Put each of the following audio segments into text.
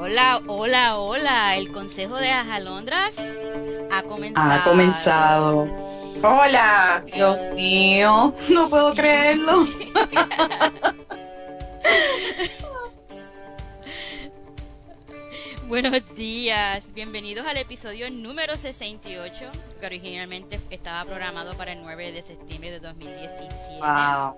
Hola, hola, hola. El Consejo de las Alondras ha comenzado. Ha comenzado. Hola. Dios mío, no puedo creerlo. Buenos días, bienvenidos al episodio número 68, que originalmente estaba programado para el 9 de septiembre de 2017. Wow.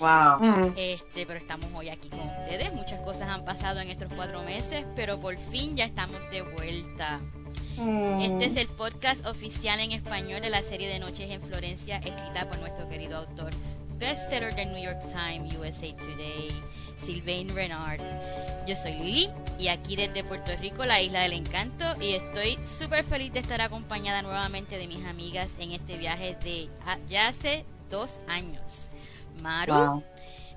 Wow. Este, pero estamos hoy aquí con ustedes. Muchas cosas han pasado en estos cuatro meses, pero por fin ya estamos de vuelta. Este es el podcast oficial en español de la serie de Noches en Florencia, escrita por nuestro querido autor, bestseller del New York Times, USA Today, Sylvain Renard. Yo soy Lili y aquí desde Puerto Rico, la isla del encanto, y estoy súper feliz de estar acompañada nuevamente de mis amigas en este viaje de ya hace dos años. Maru, Wow.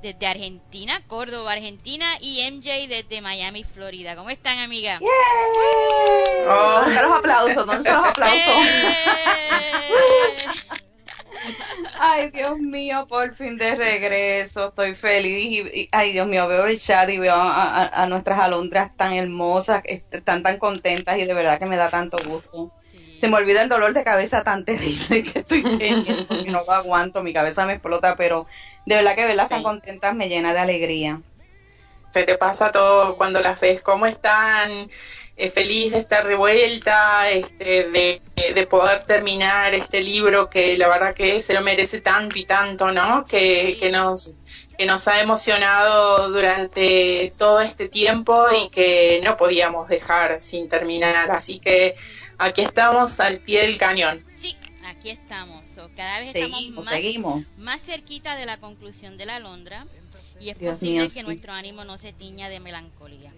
desde Argentina, Córdoba, Argentina, y MJ desde Miami, Florida. ¿Cómo están, amigas? Oh, ¿Dónde están los aplausos? ¿Dónde están los aplausos? ¡Eh! Ay, Dios mío, por fin de regreso. Estoy feliz. Y, y- ay, Dios mío, veo el chat y veo a, a- a nuestras alondras tan hermosas, est- están tan contentas y de verdad que me da tanto gusto. Se me olvida el dolor de cabeza tan terrible que estoy teniendo, que no lo aguanto, mi cabeza me explota, pero de verdad que verlas tan contentas me llena de alegría. Se te pasa todo cuando las ves. ¿Cómo están? Eh, feliz de estar de vuelta, este, de, de poder terminar este libro que la verdad que se lo merece tanto y tanto, ¿no? Que, Sí. que nos que nos ha emocionado durante todo este tiempo y que no podíamos dejar sin terminar. Así que aquí estamos al pie del cañón. Sí, aquí estamos. So, cada vez Seguimos, estamos más, seguimos. más cerquita de la conclusión de la Londra y es Dios posible mío, que sí. nuestro ánimo no se tiña de melancolía.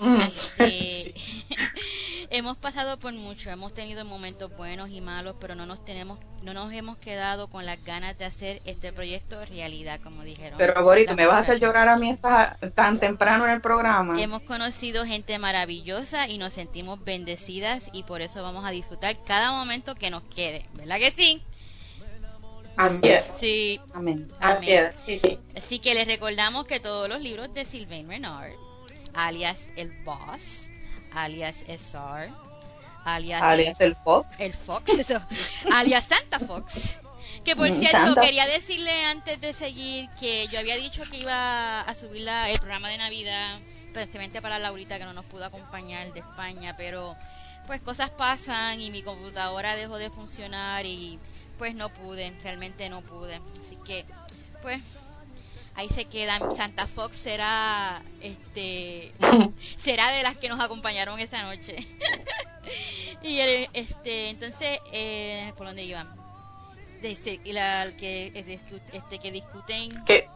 Este, hemos pasado por mucho, hemos tenido momentos buenos y malos, pero no nos tenemos, no nos hemos quedado con las ganas de hacer este proyecto realidad, como dijeron. Pero, Borito, ¿me vas a hacer llorar a mí esta- tan temprano en el programa? Hemos conocido gente maravillosa y nos sentimos bendecidas y por eso vamos a disfrutar cada momento que nos quede, ¿verdad que sí? Así es. Sí. Amén. Así Amén. es, sí, sí. Así que les recordamos que todos los libros de Sylvain Renard, alias El Boss, alias SR, alias, Alias el Fox. El Fox, eso, alias Santa Fox. Que por Mm, cierto, Santa. quería decirle antes de seguir que yo había dicho que iba a subir la- el programa de Navidad, precisamente para Laurita que no nos pudo acompañar de España, pero pues cosas pasan y mi computadora dejó de funcionar y pues no pude, realmente no pude. Así que pues ahí se queda. Santa Fox será este será de las que nos acompañaron esa noche. y este entonces eh, por dónde iba de este, y la que este que discuten Que-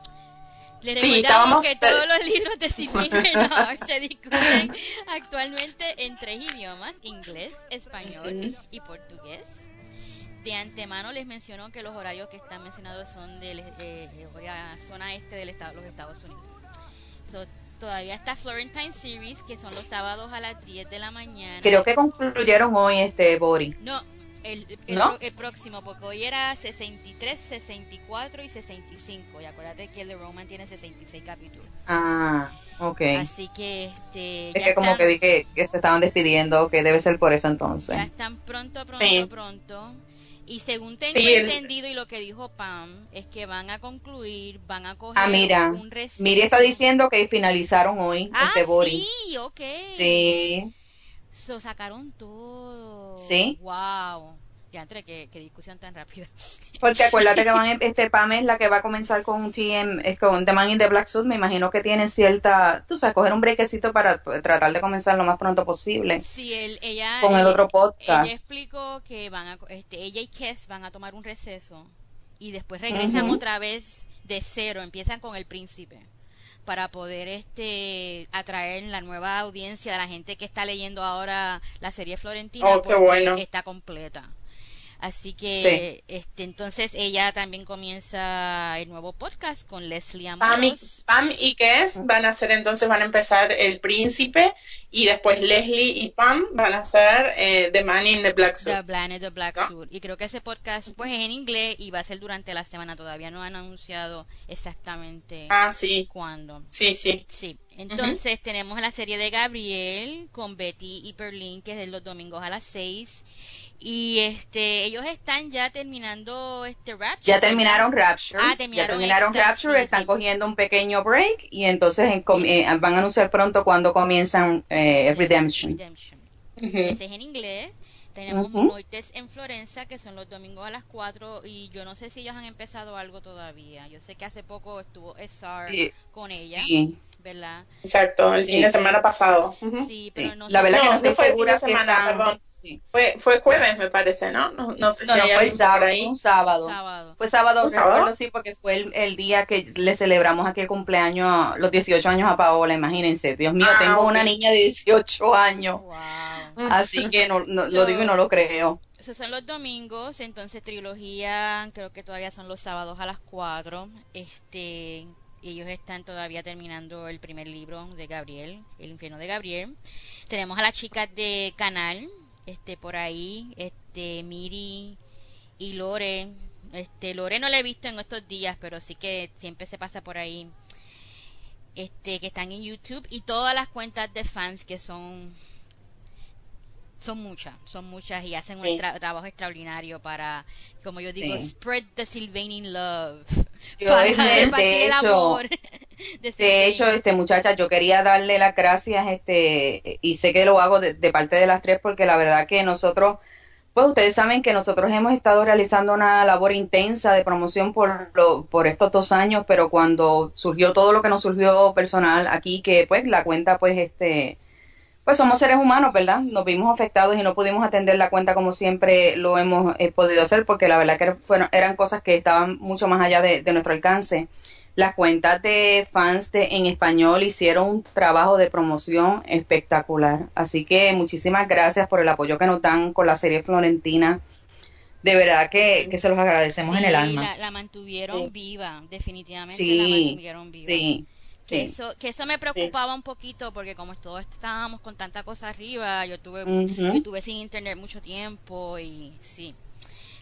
le Sí, recordamos estábamos- que todos los libros de Sidney Renard se discuten actualmente en tres idiomas, inglés, español y portugués. De antemano les menciono que los horarios que están mencionados son de la zona este del estado, los Estados Unidos. So, todavía está Florentine Series, que son los sábados a las 10 de la mañana. Creo que concluyeron hoy este Bori. No, el, el, ¿No? el próximo, porque hoy era 63, 64 y 65. Y acuérdate que el de Roman tiene 66 capítulos. Ah, ok. Así que este, es ya, que como que vi que, que se estaban despidiendo, que debe ser por eso entonces. ya están pronto, pronto, Sí. pronto. Y según tengo Sí, el- entendido y lo que dijo Pam, es que van a concluir, van a coger Ah, mira. un receso. Miri está diciendo que finalizaron hoy Ah, este sí, ok. Sí. So, sacaron todo. Sí. Wow. Ya entre qué, qué discusión tan rápida. Porque acuérdate que van, a- este Pam es la que va a comenzar con un TM, es con The Man in the Black Suit, me imagino que tiene cierta, tú sabes, coger un brequecito para pues, tratar de comenzar lo más pronto posible Sí, él, ella, con el otro podcast. Ella explicó que van a, este, ella y Kes van a tomar un receso y después regresan otra vez de cero, empiezan con el príncipe para poder este atraer la nueva audiencia de la gente que está leyendo ahora la serie Florentina Oh, porque bueno. está completa. Así que, este, entonces ella también comienza el nuevo podcast con Leslie Amoros. Pam y, y qué es? Van a hacer entonces, van a empezar El Príncipe y después Leslie y Pam van a hacer eh, The Man in the Black Suit. The Man in the Black Suit. Y creo que ese podcast pues es en inglés y va a ser durante la semana. Todavía no han anunciado exactamente ah, sí. cuándo. Sí, sí. Sí. Entonces tenemos la serie de Gabriel con Betty y Perlin que es de los domingos a las 6 y este ellos están ya terminando este Rapture. Ya terminaron Rapture. Ah, terminaron ya terminaron Rapture, están cogiendo un pequeño break y entonces eh, van a anunciar pronto cuando comienzan eh, Redemption. Ese es en inglés. Tenemos uh en Florencia, que son los domingos a las 4, y yo no sé si ellos han empezado algo todavía. Yo sé que hace poco estuvo SR con ella. Sí. ¿Verdad? Exacto, el fin de semana pasado. Sí, pero no La verdad que no estoy segura semana, perdón. Fue, fue jueves, me parece, ¿no? No, no sé si no, fue sábado, ahí. un sábado. Fue sábado, recuerdo, sí, porque fue el, el, día que le celebramos aquí el cumpleaños, los 18 años a Paola, imagínense. Dios mío, ah, tengo una niña de 18 años. Así que no, lo digo y no lo creo. Esos son los domingos, entonces trilogía, creo que todavía son los sábados a las 4. Este, ellos están todavía terminando el primer libro de Gabriel, El infierno de Gabriel. Tenemos a las chicas de Canal, este por ahí, este Miri y Lore. Este Lore no la he visto en estos días, pero sí que siempre se pasa por ahí. Este que están en YouTube y todas las cuentas de fans que son son muchas, son muchas y hacen un trabajo extraordinario para, como yo digo, spread the Sylvanian love. para, de, hecho, amor de, hecho, este muchacha, yo quería darle las gracias, este, y sé que lo hago de, parte de las tres, porque la verdad que nosotros, pues ustedes saben que nosotros hemos estado realizando una labor intensa de promoción por, lo, por estos dos años, pero cuando surgió todo lo que nos surgió personal aquí, que pues la cuenta, pues este, pues somos seres humanos, ¿verdad? Nos vimos afectados y no pudimos atender la cuenta como siempre lo hemos eh, podido hacer porque la verdad que fueron, eran cosas que estaban mucho más allá de, nuestro alcance. Las cuentas de fans de, en español hicieron un trabajo de promoción espectacular. Así que muchísimas gracias por el apoyo que nos dan con la serie Florentina. De verdad que, se los agradecemos en el alma. La, la mantuvieron viva, definitivamente la mantuvieron viva. Sí, que eso que eso me preocupaba un poquito porque como todos estábamos con tanta cosa arriba yo tuve yo tuve sin internet mucho tiempo y sí.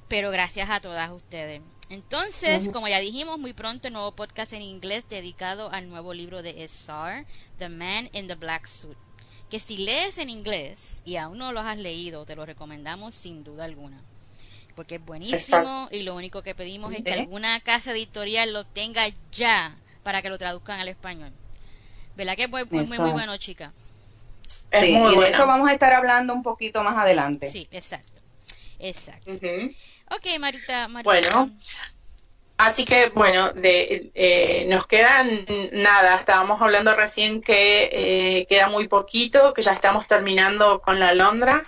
Pero gracias a todas ustedes. Entonces como ya dijimos muy pronto el nuevo podcast en inglés dedicado al nuevo libro de SR The Man in the Black Suit que si lees en inglés y aún no lo has leído te lo recomendamos sin duda alguna porque es buenísimo y lo único que pedimos es que alguna casa editorial lo tenga ya para que lo traduzcan al español. ¿Verdad que es muy, muy, muy, bueno, chica? sí, y de eso vamos a estar hablando un poquito más adelante. Sí, exacto. Exacto. Ok, Marita, Marita. Bueno, así que bueno, de, eh, nos quedan nada. Estábamos hablando recién que eh, queda muy poquito, que ya estamos terminando con la Londra.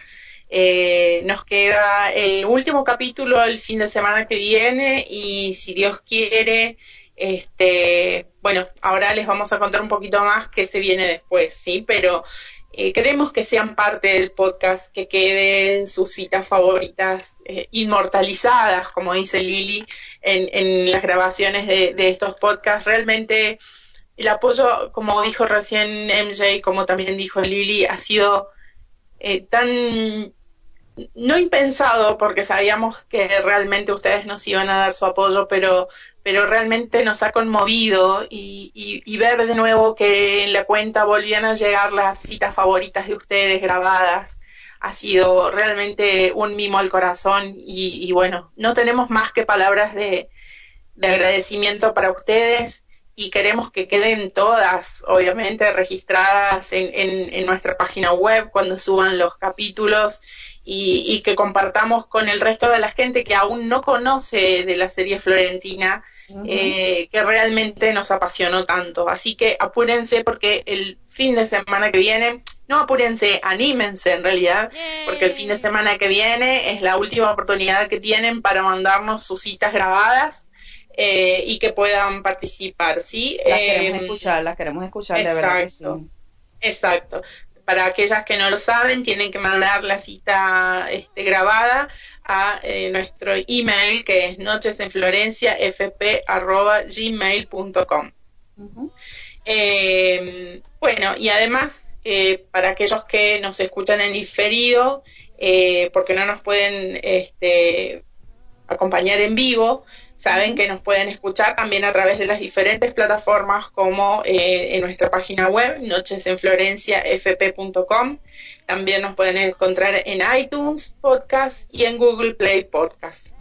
Eh, nos queda el último capítulo el fin de semana que viene y si Dios quiere este, bueno, ahora les vamos a contar un poquito más qué se viene después, ¿sí? Pero eh, queremos que sean parte del podcast, que queden sus citas favoritas eh, inmortalizadas, como dice Lili, en, las grabaciones de, estos podcasts. Realmente el apoyo, como dijo recién MJ, como también dijo Lili, ha sido eh, tan no impensado porque sabíamos que realmente ustedes nos iban a dar su apoyo, pero pero realmente nos ha conmovido y, ver de nuevo que en la cuenta volvían a llegar las citas favoritas de ustedes grabadas. Ha sido realmente un mimo al corazón y, bueno, no tenemos más que palabras de, agradecimiento para ustedes y queremos que queden todas, obviamente, registradas en, en nuestra página web cuando suban los capítulos y, que compartamos con el resto de la gente que aún no conoce de la serie Florentina, eh, que realmente nos apasionó tanto. Así que apúrense porque el fin de semana que viene, no apúrense, anímense en realidad, porque el fin de semana que viene es la última oportunidad que tienen para mandarnos sus citas grabadas. Eh, y que puedan participar, ¿sí? Las queremos em, escuchar, las queremos escuchar, de verdad. Exacto. Para aquellas que no lo saben, tienen que mandar la cita este, grabada a eh, nuestro email que es nochesenflorenciafp.gmail.com. Eh, bueno, y además, eh, para aquellos que nos escuchan en diferido, porque no nos pueden este, acompañar en vivo, saben que nos pueden escuchar también a través de las diferentes plataformas como en nuestra página web nochesenflorenciafp.com también nos pueden encontrar en iTunes Podcast y en Google Play Podcast.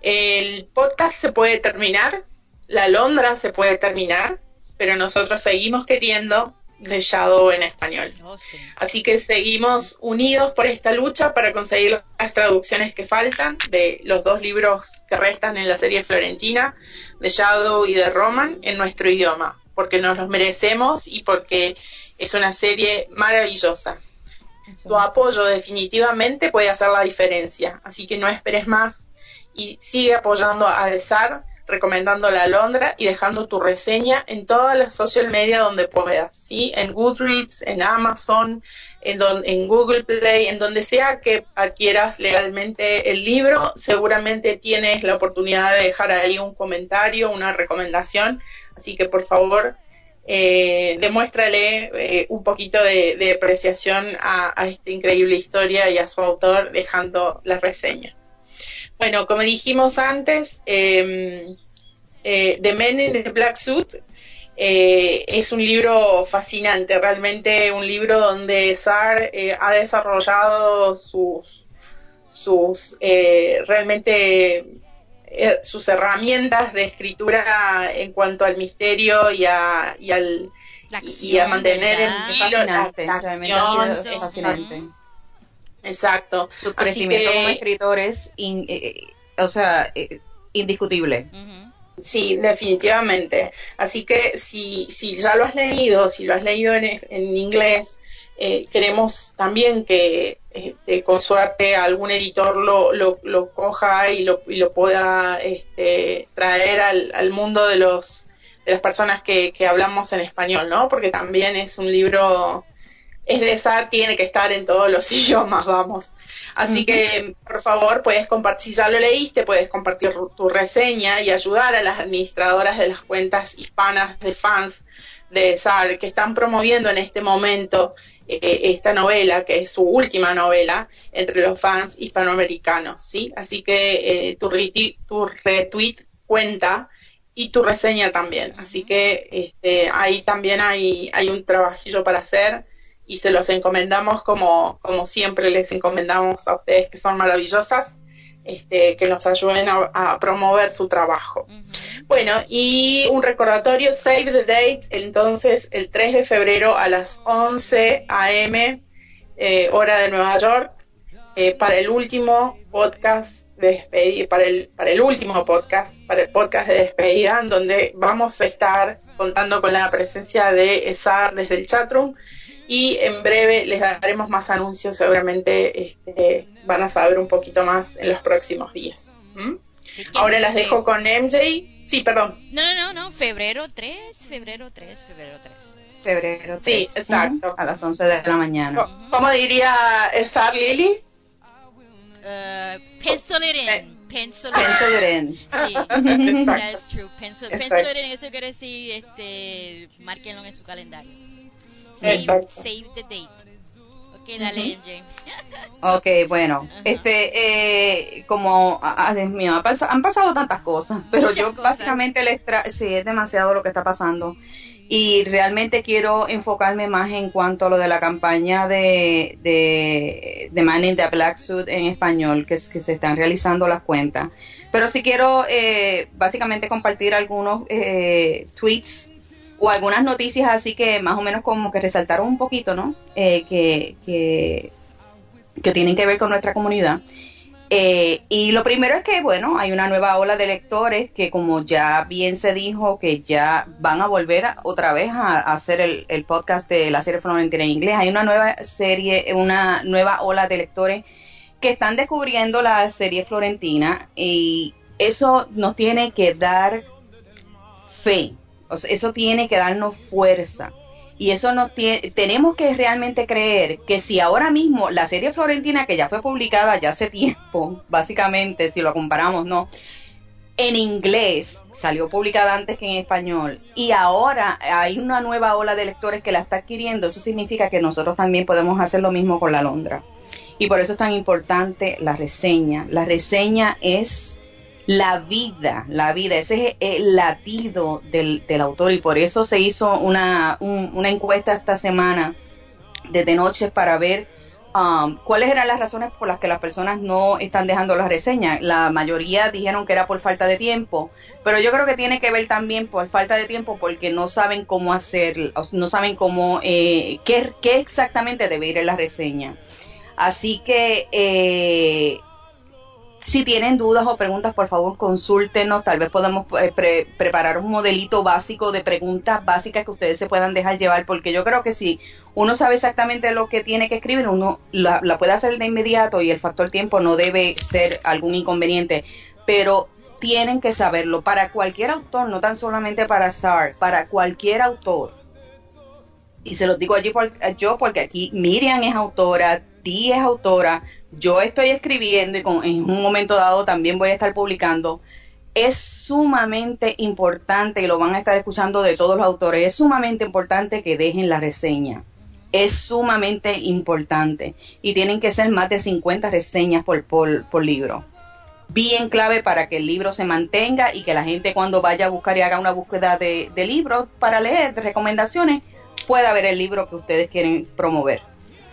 El podcast se puede terminar, la Londra se puede terminar, pero nosotros seguimos queriendo The Shadow en español. Oh, Así que seguimos unidos por esta lucha para conseguir las traducciones que faltan de los dos libros que restan en la serie florentina, The Shadow y The Roman, en nuestro idioma, porque nos los merecemos y porque es una serie maravillosa. Tu apoyo definitivamente puede hacer la diferencia, así que no esperes más y sigue apoyando a Desar, recomendándola a Londra y dejando tu reseña en todas las social media donde puedas, ¿sí? En Goodreads, en Amazon, en, en Google Play, en donde sea que adquieras legalmente el libro, seguramente tienes la oportunidad de dejar ahí un comentario, una recomendación, así que por favor eh, demuéstrale eh, un poquito de, apreciación a, esta increíble historia y a su autor dejando la reseña. Bueno, como dijimos antes, em, eh, The Men in the Black Suit eh, es un libro fascinante, realmente un libro donde Sar ha desarrollado sus, sus realmente eh, sus herramientas de escritura en cuanto al misterio y a, y al y a mantener en vilo la, acción. Exacto. Su crecimiento como escritor es, eh, eh, o sea, indiscutible. Sí, definitivamente. Así que si, si ya lo has leído, si lo has leído en, en inglés, eh, queremos también que este, con suerte algún editor lo, lo, coja y lo, y lo pueda este, traer al, al, mundo de los de las personas que, que, hablamos en español, ¿no? Porque también es un libro, es de SAR, tiene que estar en todos los idiomas, vamos. Así que, por favor, puedes compartir, si ya lo leíste, puedes compartir tu reseña y ayudar a las administradoras de las cuentas hispanas de fans de SAR que están promoviendo en este momento eh, esta novela, que es su última novela, entre los fans hispanoamericanos, ¿sí? Así que eh, tu, tu retweet cuenta y tu reseña también. Así que este, ahí también hay, hay un trabajillo para hacer y se los encomendamos como, como siempre les encomendamos a ustedes que son maravillosas este, que nos ayuden a, promover su trabajo. Bueno, y un recordatorio, save the date, entonces el 3 de febrero a las 11 a.m., eh, hora de Nueva York, eh, para el último podcast de despedida, para el, para el último podcast, para el podcast de despedida, donde vamos a estar contando con la presencia de ESAR desde el chatroom y en breve les daremos más anuncios, seguramente este, van a saber un poquito más en los próximos días. ¿Mm? Ahora las dejo con MJ. Sí, perdón. No, no, no, no, febrero 3, febrero 3, febrero 3. Febrero 3. Sí, exacto. A las 11 de la mañana. ¿Cómo diría Sar Lily? Uh, pencil it in. Eh, pencil, it in. Sí, that's true. Pencil, pencil it in, eso quiere decir, este, márquenlo en su calendario. Save, save the date. Ok, dale, MJ. ok, bueno, este, eh, como, ah, Dios mío, han pasado tantas cosas, pero yo básicamente les traigo, sí, es demasiado lo que está pasando. Y realmente quiero enfocarme más en cuanto a lo de la campaña de, de, de Man in the Black Suit en español, que, que se están realizando las cuentas. Pero sí quiero eh, básicamente compartir algunos eh, tweets o algunas noticias así que más o menos como que resaltaron un poquito, ¿no? Eh, que, que, tienen que ver con nuestra comunidad. Eh, y lo primero es que, bueno, hay una nueva ola de lectores que como ya bien se dijo, que ya van a volver otra vez a, hacer el, podcast de la serie Florentina en inglés. Hay una nueva serie, una nueva ola de lectores que están descubriendo la serie Florentina y eso nos tiene que dar fe, eso tiene que darnos fuerza. Y eso nos tiene, tenemos que realmente creer que si ahora mismo la serie Florentina, que ya fue publicada ya hace tiempo, básicamente, si lo comparamos, ¿no? En inglés salió publicada antes que en español y ahora hay una nueva ola de lectores que la está adquiriendo. Eso significa que nosotros también podemos hacer lo mismo con la Londra. Y por eso es tan importante la reseña. La reseña es la vida, la vida, ese es el latido del, autor y por eso se hizo una, una encuesta esta semana desde noches para ver um, cuáles eran las razones por las que las personas no están dejando las reseñas. La mayoría dijeron que era por falta de tiempo, pero yo creo que tiene que ver también por falta de tiempo porque no saben cómo hacer, no saben cómo, eh, qué, qué exactamente debe ir en la reseña. Así que eh, si tienen dudas o preguntas, por favor, consúltenos. Tal vez podamos eh, preparar un modelito básico de preguntas básicas que ustedes se puedan dejar llevar, porque yo creo que si uno sabe exactamente lo que tiene que escribir, uno la, puede hacer de inmediato y el factor tiempo no debe ser algún inconveniente. Pero tienen que saberlo para cualquier autor, no tan solamente para SAR, para cualquier autor. Y se los digo allí por, yo porque aquí Miriam es autora, Ti es autora, yo estoy escribiendo y en un momento dado también voy a estar publicando, es sumamente importante, y lo van a estar escuchando de todos los autores, es sumamente importante que dejen la reseña. Es sumamente importante. Y tienen que ser más de 50 reseñas por, por, libro. Bien clave para que el libro se mantenga y que la gente cuando vaya a buscar y haga una búsqueda de, de libros para leer, de recomendaciones, pueda ver el libro que ustedes quieren promover.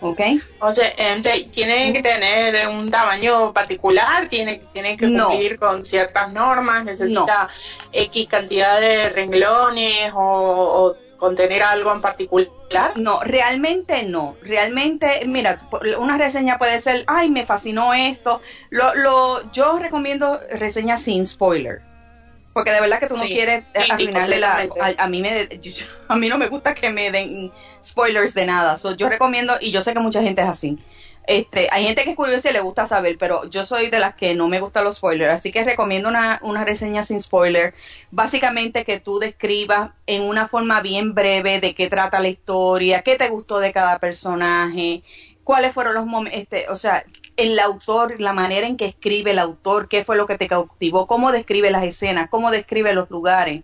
¿Ok? Oye, ¿tiene que tener un tamaño particular? ¿Tiene, tiene que cumplir con ciertas normas? ¿Necesita X cantidad de renglones o, contener algo en particular? No, realmente no. Realmente, mira, una reseña puede ser, ay, me fascinó esto. Lo, lo, yo recomiendo reseñas sin spoiler porque de verdad que tú no quieres arruinarle la a, mí me a mí no me gusta que me den spoilers de nada. Yo recomiendo y yo sé que mucha gente es así. Este hay gente que es curiosa y le gusta saber pero yo soy de las que no me gustan los spoilers. Así que recomiendo una, una reseña sin spoiler. Básicamente que tú describas en una forma bien breve de qué trata la historia qué te gustó de cada personaje cuáles fueron los momentos, este, o sea, el autor, la manera en que escribe el autor, qué fue lo que te cautivó, cómo describe las escenas, cómo describe los lugares.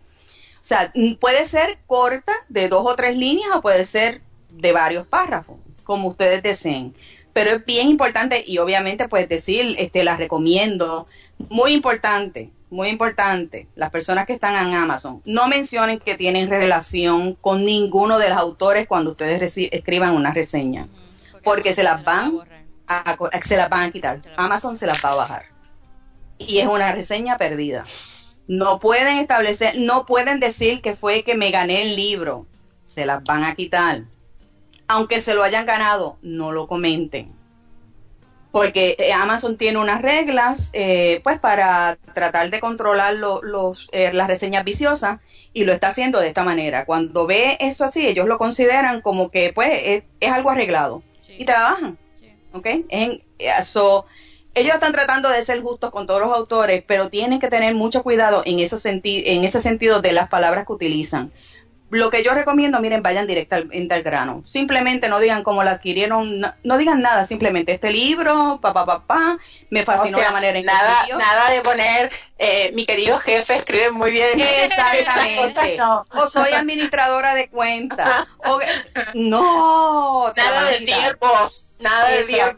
O sea, puede ser corta, de dos o tres líneas, o puede ser de varios párrafos, como ustedes deseen. Pero es bien importante y obviamente pues decir, este, la recomiendo. Muy importante, muy importante, las personas que están en Amazon, no mencionen que tienen relación con ninguno de los autores cuando ustedes escriban una reseña, porque se las van se las van a quitar. Amazon se las va a bajar. Y es una reseña perdida. No pueden establecer, no pueden decir que fue que me gané el libro. Se las van a quitar. Aunque se lo hayan ganado, no lo comenten. Porque eh, Amazon tiene unas reglas, eh, pues para tratar de controlar los, eh, las reseñas viciosas y lo está haciendo de esta manera. Cuando ve eso así, ellos lo consideran como que pues es, algo arreglado y trabajan. ¿Ok? En, eso ellos están tratando de ser justos con todos los autores, pero tienen que tener mucho cuidado en, eso en ese sentido de las palabras que utilizan lo que yo recomiendo, miren, vayan directamente al grano. Simplemente no digan cómo la adquirieron, no, digan nada, simplemente este libro, papá, papá, pa, me fascinó la manera en nada, que Nada de poner, eh, mi querido jefe escribe muy bien. Exactamente. O soy administradora de cuentas. no. Nada de Dear nada de Dear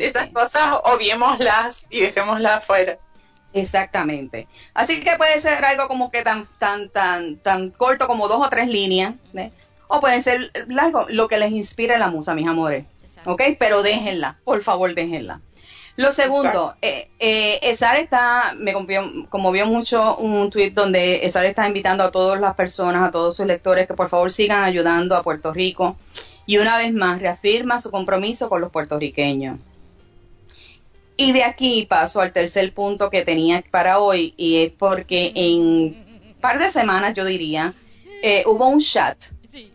esas cosas obviémoslas y dejémoslas afuera. Exactamente. Así que puede ser algo como que tan, tan, tan, tan corto como dos o tres líneas, o pueden ser largo, lo que les inspire la musa, mis amores. ¿Ok? Pero déjenla, por favor, déjenla. Lo segundo, eh, eh, Esar está, me conmovió mucho un tweet donde Esar está invitando a todas las personas, a todos sus lectores, que por favor sigan ayudando a Puerto Rico. Y una vez más, reafirma su compromiso con los puertorriqueños. Y de aquí paso al tercer punto que tenía para hoy y es porque en un par de semanas, yo diría, eh, hubo un chat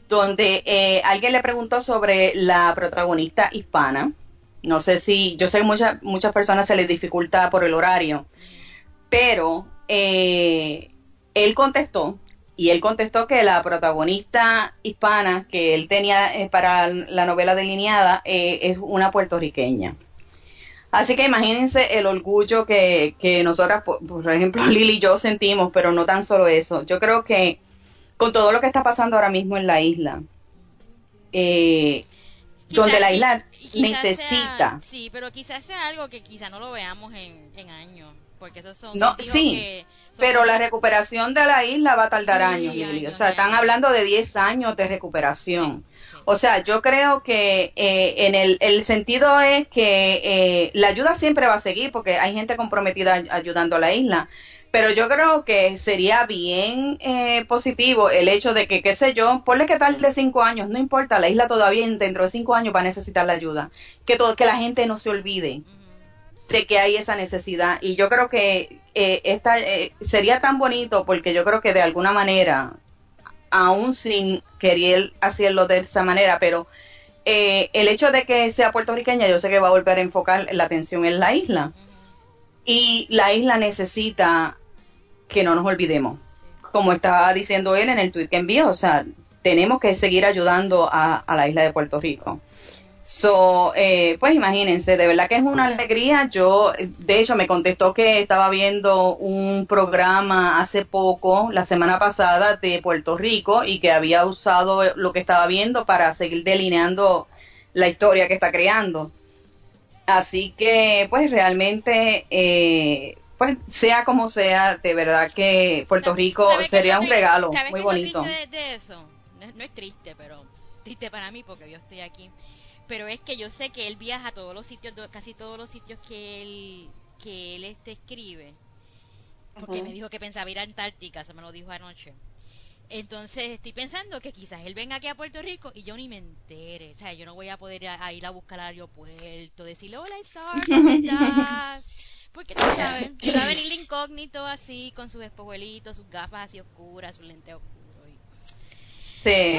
donde eh, alguien le preguntó sobre la protagonista hispana. No sé si, yo sé que muchas muchas personas se les dificulta por el horario, pero eh, él contestó y él contestó que la protagonista hispana que él tenía eh, para la novela delineada es una puertorriqueña. Así que imagínense el orgullo que, que nosotras, por, ejemplo, Lili y yo sentimos, pero no tan solo eso. Yo creo que con todo lo que está pasando ahora mismo en la isla, eh, donde la isla necesita. sí, pero quizás sea algo que quizá no lo veamos en, en años, porque esos son... No, sí, pero la recuperación de la isla va a tardar años, Lili. O sea, están hablando de 10 años de recuperación. O sea, yo creo que eh, en el, el, sentido es que eh, la ayuda siempre va a seguir porque hay gente comprometida ayudando a la isla. Pero yo creo que sería bien eh, positivo el hecho de que, qué sé yo, ponle que tal de cinco años, no importa, la isla todavía dentro de cinco años va a necesitar la ayuda. Que, todo, que la gente no se olvide de que hay esa necesidad. Y yo creo que esta, sería tan bonito porque yo creo que de alguna manera aún sin querer hacerlo de esa manera, pero eh, el hecho de que sea puertorriqueña, yo sé que va a volver a enfocar la atención en la isla. Y la isla necesita que no nos olvidemos. Como estaba diciendo él en el tweet que envió, o sea, tenemos que seguir ayudando a la isla de Puerto Rico. So, eh, pues imagínense, de verdad que es una alegría. Yo, de hecho, me contestó que estaba viendo un programa hace poco, la semana pasada, de Puerto Rico y que había usado lo que estaba viendo para seguir delineando la historia que está creando. Así que, pues realmente, eh, pues sea como sea, de verdad que Puerto Rico sería un regalo muy bonito. de, eso? No, no es triste, pero triste para mí porque yo estoy aquí pero es que yo sé que él viaja a todos los sitios, casi todos los sitios que él, que él este escribe, porque me dijo que pensaba ir a Antártica, se me lo dijo anoche. Entonces estoy pensando que quizás él venga aquí a Puerto Rico y yo ni me entere. O sea, yo no voy a poder ir a, buscar al aeropuerto, decirle, hola Isar, ¿cómo estás? Porque tú sabes, que va a venir incógnito así, con sus espejuelitos, sus gafas así oscuras, sus lentes oscuros. Sí.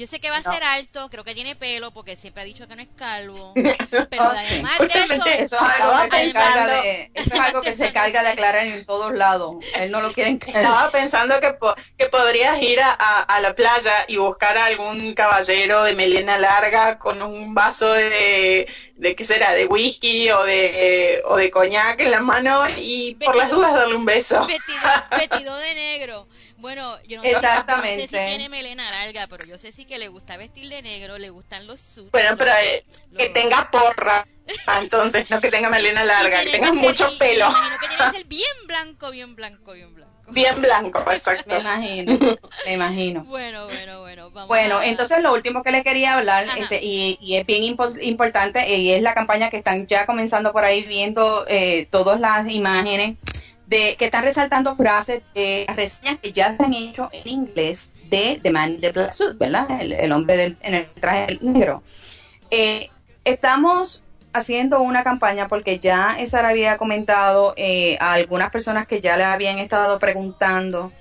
Yo sé que va a ser alto, creo que tiene pelo porque siempre ha dicho que no es calvo. Pero además de eso, eso es algo que se carga de, eso es algo que se carga de aclarar en todos lados. Él no lo quiere Estaba pensando que, que podrías ir a, a, la playa y buscar a algún caballero de melena larga con un vaso de, de qué será, de whisky o de, o de coñac en la mano y por las dudas darle un beso. vestido de negro. Bueno, yo no, sé si tiene melena larga, pero yo sé sí que le gusta vestir de negro, le gustan los suits. Bueno, pero eh, que tenga porra, ah, entonces, no que tenga melena larga, que tenga mucho pelo. que tiene que ser bien blanco, bien blanco, bien blanco. Bien blanco, exacto. Me imagino, me imagino. Bueno, bueno, bueno. Vamos bueno, entonces lo último que le quería hablar, este, y, y, es bien importante, y es la campaña que están ya comenzando por ahí viendo eh, todas las imágenes de que están resaltando frases de reseñas que ya se han hecho en inglés de The Man de Black Suit, ¿verdad? El, hombre del, en el traje negro. Eh, estamos haciendo una campaña porque ya esa había comentado eh, a algunas personas que ya le habían estado preguntando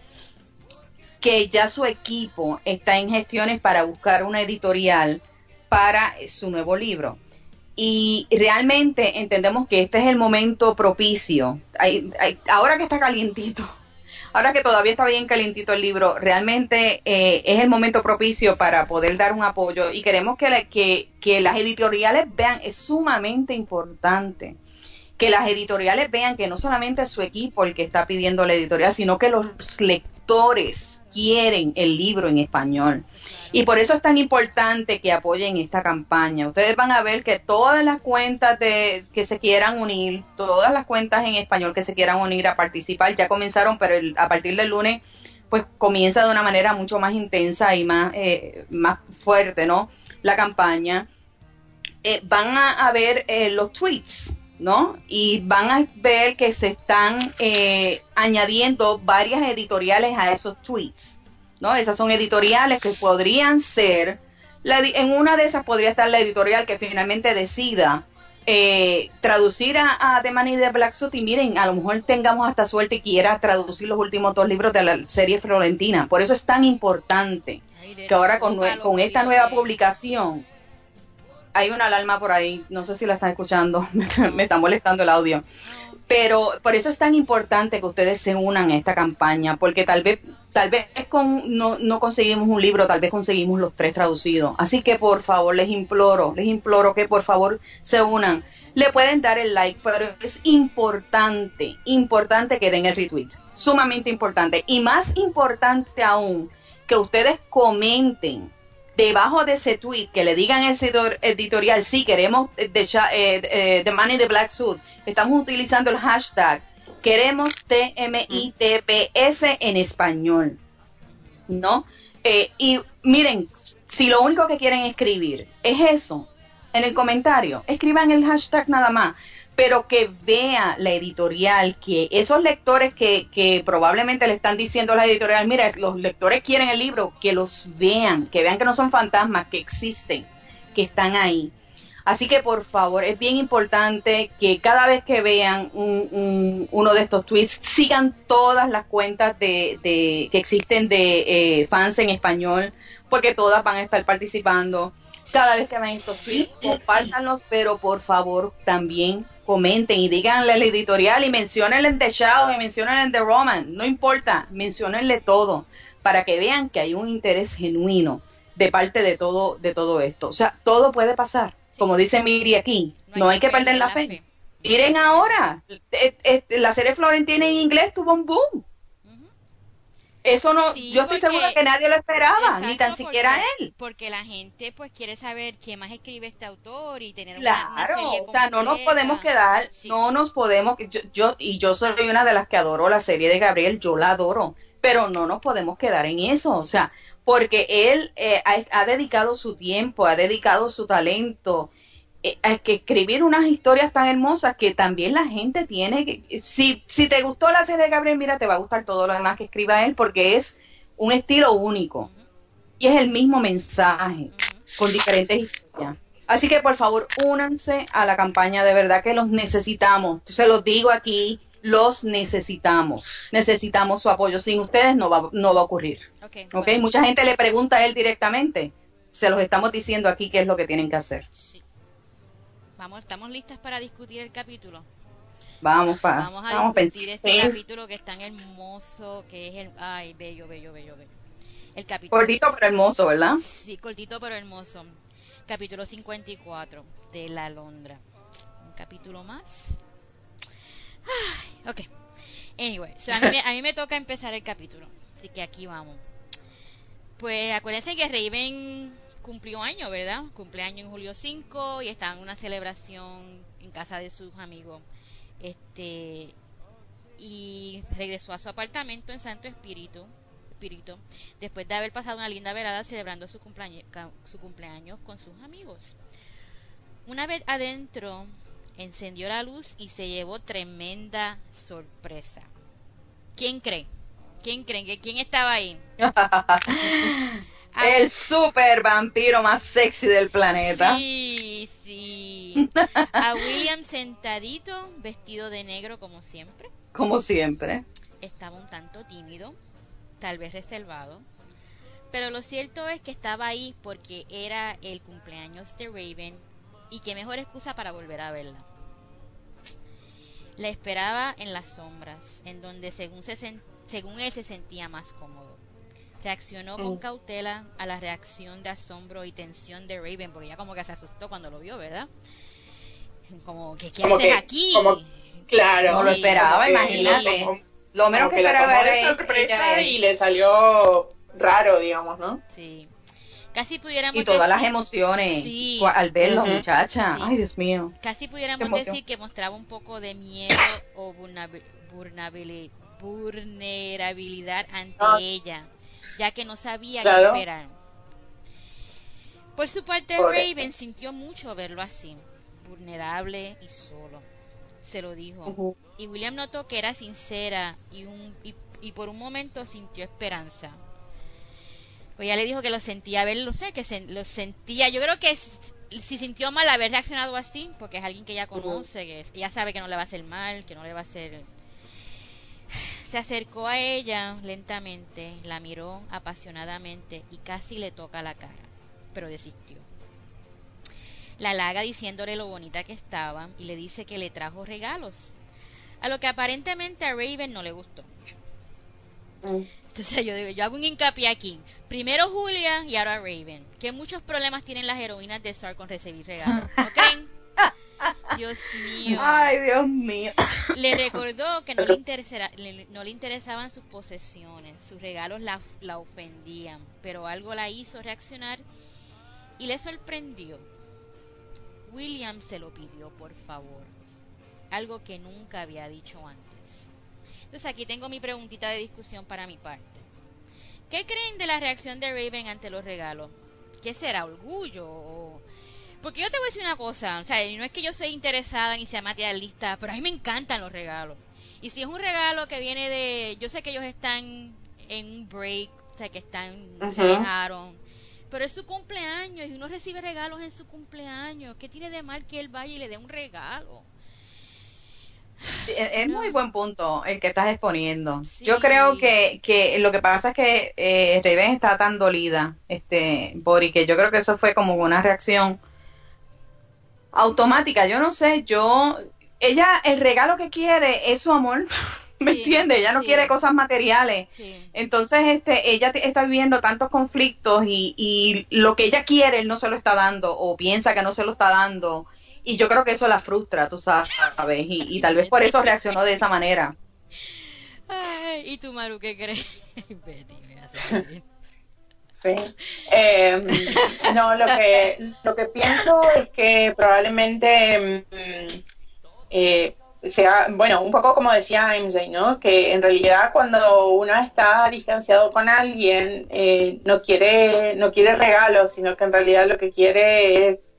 que ya su equipo está en gestiones para buscar una editorial para su nuevo libro y realmente entendemos que este es el momento propicio. ahora que está calientito, ahora que todavía está bien calientito el libro, realmente eh, es el momento propicio para poder dar un apoyo y queremos que, que, que las editoriales vean, es sumamente importante que las editoriales vean que no solamente es su equipo el que está pidiendo la editorial, sino que los lectores quieren el libro en español. Y por eso es tan importante que apoyen esta campaña. Ustedes van a ver que todas las cuentas de, que se quieran unir, todas las cuentas en español que se quieran unir a participar, ya comenzaron, pero a partir del lunes, pues comienza de una manera mucho más intensa y más, eh, más fuerte, ¿no? La campaña. Eh, van a, ver eh, los tweets, ¿no? Y van a ver que se están añadiendo varias editoriales a esos tweets. ¿No? Esas son editoriales que podrían ser, en una de esas podría estar la editorial que finalmente decida eh, traducir a, a The Man de Black Suit y miren, a lo mejor tengamos hasta suerte y quiera traducir los últimos dos libros de la serie Florentina. Por eso es tan importante que ahora con, con esta nueva publicación hay una alarma por ahí, no sé si la están escuchando, me está molestando el audio. Pero por eso es tan importante que ustedes se unan a esta campaña, porque tal vez, tal vez con, no, no conseguimos un libro, tal vez conseguimos los tres traducidos. Así que por favor les imploro, les imploro que por favor se unan. Le pueden dar el like, pero es importante, importante que den el retweet, sumamente importante. Y más importante aún, que ustedes comenten debajo de ese tweet, que le digan ese editorial, sí, queremos de, eh, eh, The Money the Black Suit, estamos utilizando el hashtag, queremos TMITPS en español, ¿no? Eh, y miren, si lo único que quieren escribir es eso, en el comentario, escriban el hashtag nada más pero que vea la editorial, que esos lectores que, que probablemente le están diciendo a la editorial, mira, los lectores quieren el libro, que los vean, que vean que no son fantasmas, que existen, que están ahí. Así que por favor, es bien importante que cada vez que vean un, uno de estos tweets, sigan todas las cuentas de, de que existen de eh, fans en español, porque todas van a estar participando. Cada vez que vean estos tweets, compártanlos, pero por favor también comenten y díganle al editorial y menciónenle en The Shadow y menciónenle en The Roman, no importa, menciónenle todo para que vean que hay un interés genuino de parte de todo de todo esto. O sea, todo puede pasar, como dice Miri aquí, no hay, que, perder, la, fe. Miren ahora, eh, eh, la serie Florentina en inglés tuvo un boom. Eso no, yo estoy segura que nadie lo esperaba, ni tan siquiera él. Porque la gente pues quiere saber qué más escribe este autor y tener claro, una, o sea, no nos podemos quedar, no nos podemos, yo, yo, y yo soy una de las que adoro la serie de Gabriel, yo la adoro, pero no nos podemos quedar en eso, o sea, porque él eh, ha, dedicado su tiempo, ha dedicado su talento, hay que escribir unas historias tan hermosas que también la gente tiene que, si, si te gustó la serie de Gabriel, mira, te va a gustar todo lo demás que escriba él porque es un estilo único y es el mismo mensaje con diferentes historias. Así que por favor, únanse a la campaña, de verdad que los necesitamos. Se los digo aquí, los necesitamos. Necesitamos su apoyo. Sin ustedes no va, no va a ocurrir. Okay, Mucha gente le pregunta a él directamente. Se los estamos diciendo aquí qué es lo que tienen que hacer. Vamos, ¿estamos listas para discutir el capítulo? Vamos, pa, vamos a discutir este capítulo que es tan hermoso, que es el... Ay, bello, bello, bello, bello. El capítulo... Cortito pero hermoso, ¿verdad? Sí, cortito pero hermoso. Capítulo 54 de La Londra. Un capítulo más. Ay, ok. Anyway, a, mí, a mí me toca empezar el capítulo. Así que aquí vamos. Pues acuérdense que Raven cumplió año, ¿verdad? Cumpleaños en julio 5 y estaba en una celebración en casa de sus amigos. Este y regresó a su apartamento en Santo Espíritu, Espíritu después de haber pasado una linda velada celebrando su cumpleaños, su cumpleaños con sus amigos. Una vez adentro, encendió la luz y se llevó tremenda sorpresa. ¿Quién cree? ¿Quién cree? que quién estaba ahí? el super vampiro más sexy del planeta. Sí, sí. A William sentadito, vestido de negro como siempre. Como siempre. Estaba un tanto tímido, tal vez reservado. Pero lo cierto es que estaba ahí porque era el cumpleaños de Raven y qué mejor excusa para volver a verla. La esperaba en las sombras, en donde según, se según él se sentía más cómodo. Reaccionó con mm. cautela a la reacción de asombro y tensión de Raven, porque ya como que se asustó cuando lo vio, ¿verdad? Como que, ¿qué haces aquí? claro. No lo esperaba, imagínate. lo menos que, esperaba era sorpresa y le salió raro, digamos, ¿no? Sí. Casi pudiéramos y todas las emociones al verlo, muchacha. Ay, Dios mío. Casi pudiéramos decir que mostraba un poco de miedo o vulnerabilidad ante ella ya que no sabía qué esperar. Por su parte, Raven sintió mucho verlo así, vulnerable y solo. Se lo dijo. Y William notó que era sincera y, un, y, por un momento sintió esperanza. Pues ya le dijo que lo sentía ver, lo sé, que lo sentía. Yo creo que si sintió mal haber reaccionado así, porque es alguien que ya conoce, que ella sabe que no le va a hacer mal, que no le va a hacer se acercó a ella lentamente, la miró apasionadamente y casi le toca la cara, pero desistió. La halaga diciéndole lo bonita que estaba y le dice que le trajo regalos. A lo que aparentemente a Raven no le gustó mucho. Entonces yo digo, yo hago un hincapié aquí. Primero Julia y ahora Raven. Que muchos problemas tienen las heroínas de Star con recibir regalos. ¿No creen? Dios mío. Ay, Dios mío. Le recordó que no le, interesara- le- no le interesaban sus posesiones, sus regalos la, la ofendían, pero algo la hizo reaccionar y le sorprendió. William se lo pidió, por favor, algo que nunca había dicho antes. Entonces aquí tengo mi preguntita de discusión para mi parte. ¿Qué creen de la reacción de Raven ante los regalos? ¿Qué será? ¿Orgullo? o- porque yo te voy a decir una cosa, o sea, no es que yo sea interesada ni sea materialista, pero a mí me encantan los regalos. Y si es un regalo que viene de, yo sé que ellos están en un break, o sea, que están, se dejaron, pero es su cumpleaños y uno recibe regalos en su cumpleaños. ¿Qué tiene de mal que él vaya y le dé un regalo? Es es muy buen punto el que estás exponiendo. Sí. Yo creo que, que lo que pasa es que eh, Raven está tan dolida, este, Bori, que yo creo que eso fue como una reacción automática. Yo no sé, yo, ella, el regalo que quiere es su amor, ¿me Sí, entiendes? Ella no sí. quiere cosas materiales. Sí. Entonces, este, ella está viviendo tantos conflictos y, y lo que ella quiere, él no se lo está dando o piensa que no se lo está dando. Y yo creo que eso la frustra, tú sabes, y, y tal vez por eso reaccionó de esa manera. Ay, ¿Y tú, Maru, qué crees? Betty, me hace. Sí. Eh, no, lo que, lo que pienso es que probablemente mm, eh, sea, bueno, un poco como decía MJ, ¿no? Que en realidad cuando uno está distanciado con alguien, eh, no quiere, no quiere regalos, sino que en realidad lo que quiere es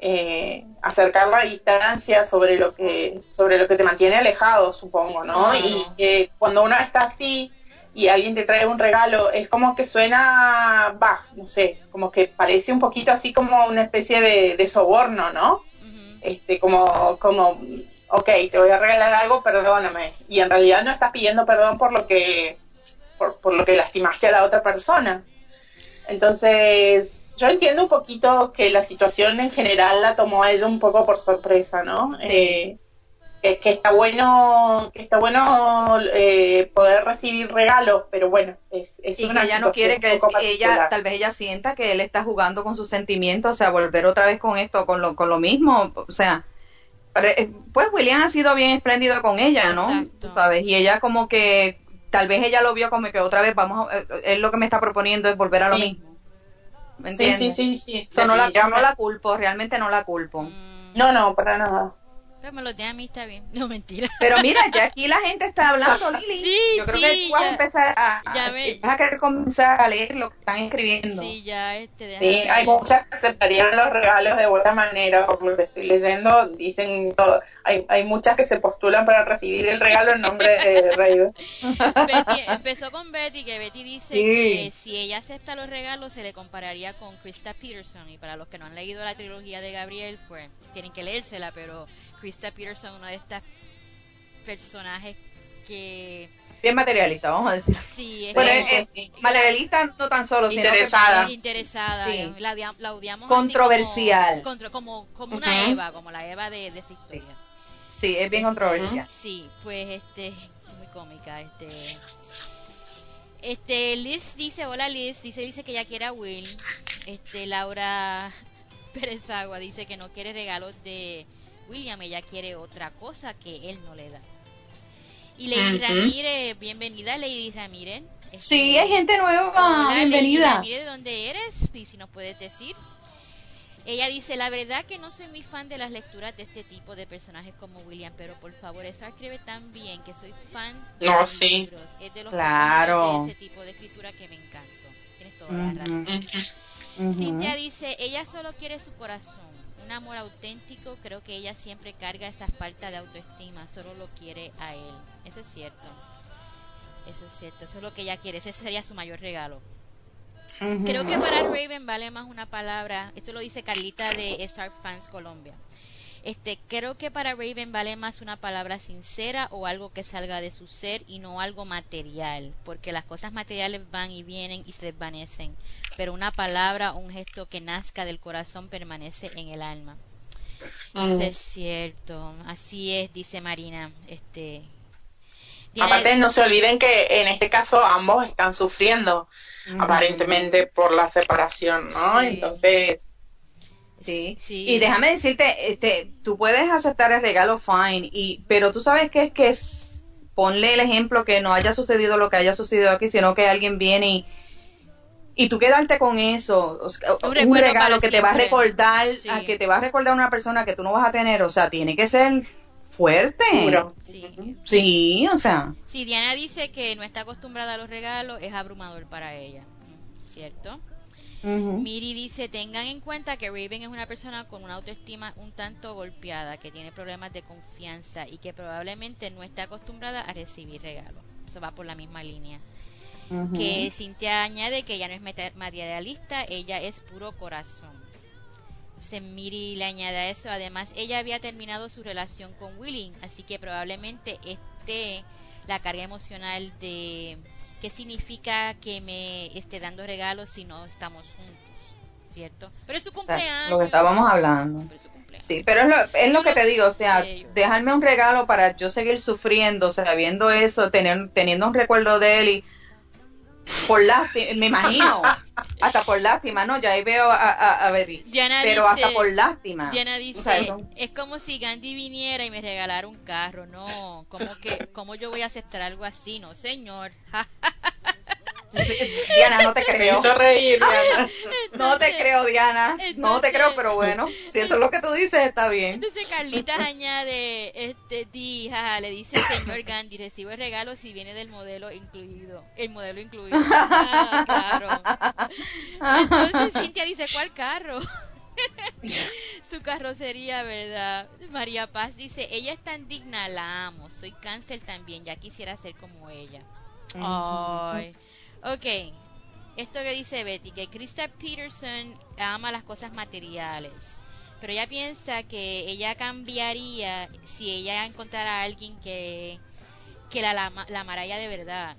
eh, acercar la distancia sobre lo que, sobre lo que te mantiene alejado, supongo, ¿no? Y eh, cuando uno está así, y alguien te trae un regalo, es como que suena, va, no sé, como que parece un poquito así como una especie de, de soborno, ¿no? Este, como, como, ok, te voy a regalar algo, perdóname. Y en realidad no estás pidiendo perdón por lo que, por, por lo que lastimaste a la otra persona. Entonces, yo entiendo un poquito que la situación en general la tomó a ella un poco por sorpresa, ¿no? Eh, que, que está bueno, que está bueno eh, poder recibir regalos, pero bueno, es, es Y una que ella no quiere que ella, tal vez ella sienta que él está jugando con sus sentimientos, o sea, volver otra vez con esto, con lo, con lo mismo, o sea, eh, pues William ha sido bien espléndido con ella, ¿no? Exacto. Tú sabes, y ella como que, tal vez ella lo vio como que otra vez vamos, a- eh, él lo que me está proponiendo es volver a lo Sí. mismo. ¿Me Sí, sí, sí, sí. No, la, yo no me- la culpo, realmente no la culpo. No, no, para nada. Pero me lo tiene a mí, está bien. No, mentira. Pero mira, ya aquí la gente está hablando, Lili. Sí, Yo creo sí, que tú vas ya- a empezar a, ya me- vas a querer comenzar a leer lo que están escribiendo. Sí, ya, este, Sí, hay muchas que aceptarían los regalos de buena manera, por lo que estoy leyendo, dicen todo. Hay, hay muchas que se postulan para recibir el regalo en nombre de. Betty, empezó con Betty, que Betty dice Sí. que si ella acepta los regalos se le compararía con Krista Peterson. Y para los que no han leído la trilogía de Gabriel, pues tienen que leérsela, pero Krista Peterson, una de estas personajes que Bien materialista, vamos a decir. sí es Bueno, es- es- sí. materialista no tan solo, sino Interesada. muy interesada, Sí. la, odia- la odiamos Controversial. como, como, como una Ujú. Eva, como la Eva de, de esa historia. Sí, es bien controversial. Sí, pues este, muy cómica, este. Este, Liz dice, hola Liz, dice, dice que ya quiere a Will. Este, Laura Pérez Agua dice que no quiere regalos de William, ella quiere otra cosa que él no le da. Y Lady Ujú. Ramírez, bienvenida Lady Ramírez. Este, Sí, hay gente nueva, Hola, Lady bienvenida. Ramírez, ¿de dónde eres? Y si nos puedes decir. Ella dice, la verdad que no soy muy fan de las lecturas de este tipo de personajes como William, pero por favor, eso escribe tan bien que soy fan de No, los sí. libros. Es de los Claro. de ese tipo de escritura que me encantó. Tienes toda la razón. Cintia dice, ella solo quiere su corazón, un amor auténtico, creo que ella siempre carga esa falta de autoestima, solo lo quiere a él. Eso es cierto. Eso es cierto, eso es lo que ella quiere, ese sería su mayor regalo. Creo que para Raven vale más una palabra. Esto lo dice Carlita de Star Fans Colombia. Este, creo que para Raven vale más una palabra sincera o algo que salga de su ser y no algo material, porque las cosas materiales van y vienen y se desvanecen, pero una palabra o un gesto que nazca del corazón permanece en el alma. Eso es cierto, así es, dice Marina. Este. Aparte, no se olviden que en este caso ambos están sufriendo, aparentemente, por la separación, ¿no? Entonces. Sí. Y déjame decirte, este, tú puedes aceptar el regalo fine, y, pero tú sabes que es que es, ponle el ejemplo que no haya sucedido lo que haya sucedido aquí, sino que alguien viene y y tú quedarte con eso, un, regalo que te va a recordar, a que te va a recordar una persona que tú no vas a tener, o sea, tiene que ser fuerte. Sí. sí, o sea. Si Diana dice que no está acostumbrada a los regalos, es abrumador para ella, ¿cierto? Miri dice, tengan en cuenta que Raven es una persona con una autoestima un tanto golpeada, que tiene problemas de confianza y que probablemente no está acostumbrada a recibir regalos. Eso va por la misma línea que Cintia añade que ella no es materialista, ella es puro corazón. Entonces Miri le añade a eso, además ella había terminado su relación con Willing, así que probablemente esté la carga emocional de qué significa que me esté dando regalos si no estamos juntos, ¿cierto? Pero es su cumpleaños. lo que estábamos hablando. Sí, pero es lo, es lo que te digo, o sea, dejarme un regalo para yo seguir sufriendo, o sea, viendo eso, tener, teniendo un recuerdo de él y por lástima, me imagino, hasta por lástima, ¿no? Ya ahí veo a, a, a pero hasta por lástima. Diana dice, es como si Gandhi viniera y me regalara un carro, no, como que, ¿cómo yo voy a aceptar algo así? No, señor. Diana, no te creo. Me reír, Diana. no te creo, Diana. no te creo, pero bueno, si eso es lo que tú dices, está bien. Entonces Carlitas añade, este, di, le dice señor Gandhi, recibo el regalo si viene del modelo incluido. El modelo incluido. Ah, claro. Entonces Cintia dice, ¿cuál carro? Su carrocería, ¿verdad? María Paz dice, ella es tan digna, la amo. Soy cáncer también, ya quisiera ser como ella. Ay. Ok, esto que dice Betty, que Krista Peterson ama las cosas materiales, pero ella piensa que ella cambiaría si ella encontrara a alguien que, que la, la, la amara de verdad.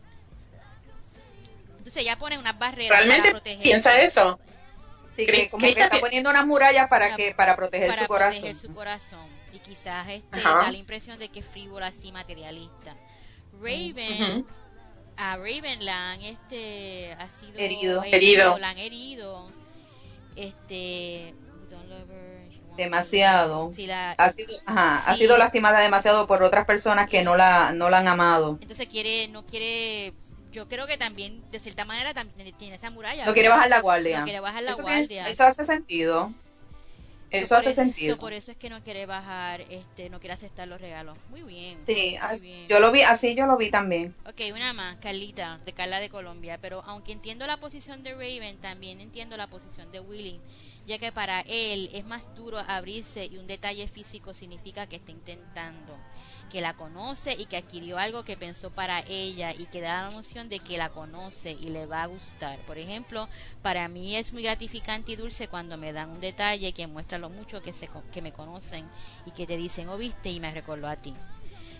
Entonces ella pone unas barreras ¿Realmente para proteger. piensa eso? Sí, que como que está poniendo unas murallas para, que para proteger para su proteger corazón. su corazón. Y quizás este da la impresión de que es frívola así materialista. Raven a Raven la han este ha sido herido, herido, la han herido. Este demasiado. Ha sido ajá, ha sido lastimada demasiado por otras personas que no la no la han amado. Entonces quiere no quiere yo creo que también de cierta manera también tiene esa muralla no quiere bajar la guardia. No quiere bajar la guardia. eso hace sentido eso hace sentido. por eso es que no quiere bajar, este, no quiere aceptar los regalos. Muy bien. Sí, yo lo vi, así yo lo vi también. Ok, una más, Carlita, de Carla de Colombia. Pero aunque entiendo la posición de Raven, también entiendo la posición de Willy, ya que para él es más duro abrirse y un detalle físico significa que está intentando que la conoce y que adquirió algo que pensó para ella y que da la noción de que la conoce y le va a gustar. Por ejemplo, para mí es muy gratificante y dulce cuando me dan un detalle que muestra lo mucho que, se, que me conocen y que te dicen, oh viste, y me recordó a ti.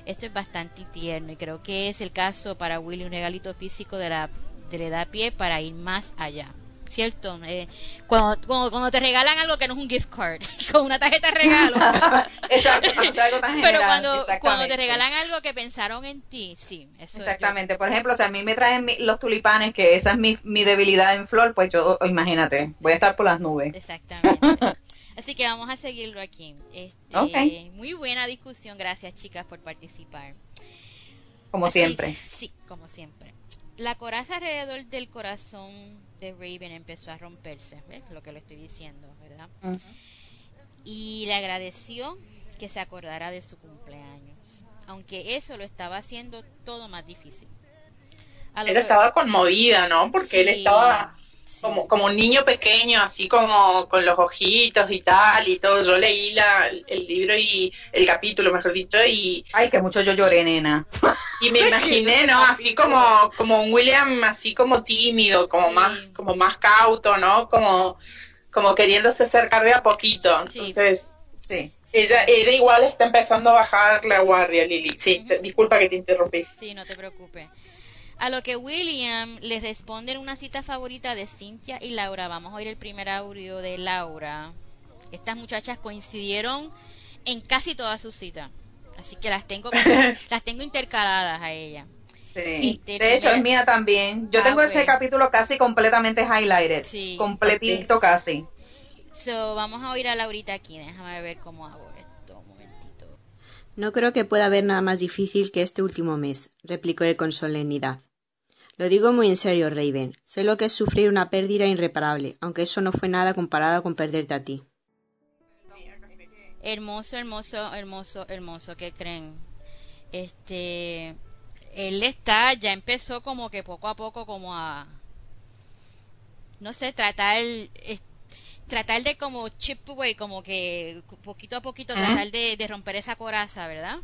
Esto es bastante tierno y creo que es el caso para Willy, un regalito físico de la, de le da pie para ir más allá. ¿Cierto? Eh, cuando, cuando, te regalan algo que no es un gift card, con una tarjeta de regalo. Exacto, Pero cuando, cuando te regalan algo que pensaron en ti, sí. Eso Exactamente. Por ejemplo, si a mí me traen los tulipanes, que esa es mi, mi debilidad en flor, pues yo, imagínate, voy a estar por las nubes. Exactamente. Así que vamos a seguirlo aquí. Este, Muy buena discusión. Gracias, chicas, por participar. Como siempre. Sí, como siempre. La coraza alrededor del corazón de Raven empezó a romperse, ¿ves? Lo que le estoy diciendo, ¿verdad? Y le agradeció que se acordara de su cumpleaños, aunque eso lo estaba haciendo todo más difícil. Ella estaba conmovida, ¿no? Porque él estaba como, como un niño pequeño, así como con los ojitos y tal y todo. Yo leí la, el libro y el capítulo, mejor dicho, y... Ay, que mucho yo lloré, nena. Y me imaginé, ¿no? Así como, como un William, así como tímido, como más, como más cauto, ¿no? Como, como queriéndose acercar de a poquito. Entonces, sí. Ella, ella igual está empezando a bajar la guardia, Lili. Sí, disculpa que te interrumpí. Sí, no te preocupes. A lo que William le responde en una cita favorita de Cynthia y Laura. Vamos a oír el primer audio de Laura. Estas muchachas coincidieron en casi todas sus citas. Así que las tengo las tengo intercaladas a ella. Sí. Este, de hecho, es mía también. Yo ah, tengo ese capítulo casi completamente highlighted. Sí. Completito casi. So, vamos a oír a Laurita aquí. Déjame ver cómo hago esto. Un momentito. No creo que pueda haber nada más difícil que este último mes, replicó él con solemnidad. Lo digo muy en serio, Raven. Sé lo que es sufrir una pérdida irreparable, aunque eso no fue nada comparado con perderte a ti. Hermoso, hermoso, hermoso, hermoso. ¿Qué creen? Este, él está, ya empezó como que poco a poco como a, no sé, tratar, tratar de como chip away, como que poquito a poquito tratar de, romper esa coraza, ¿verdad?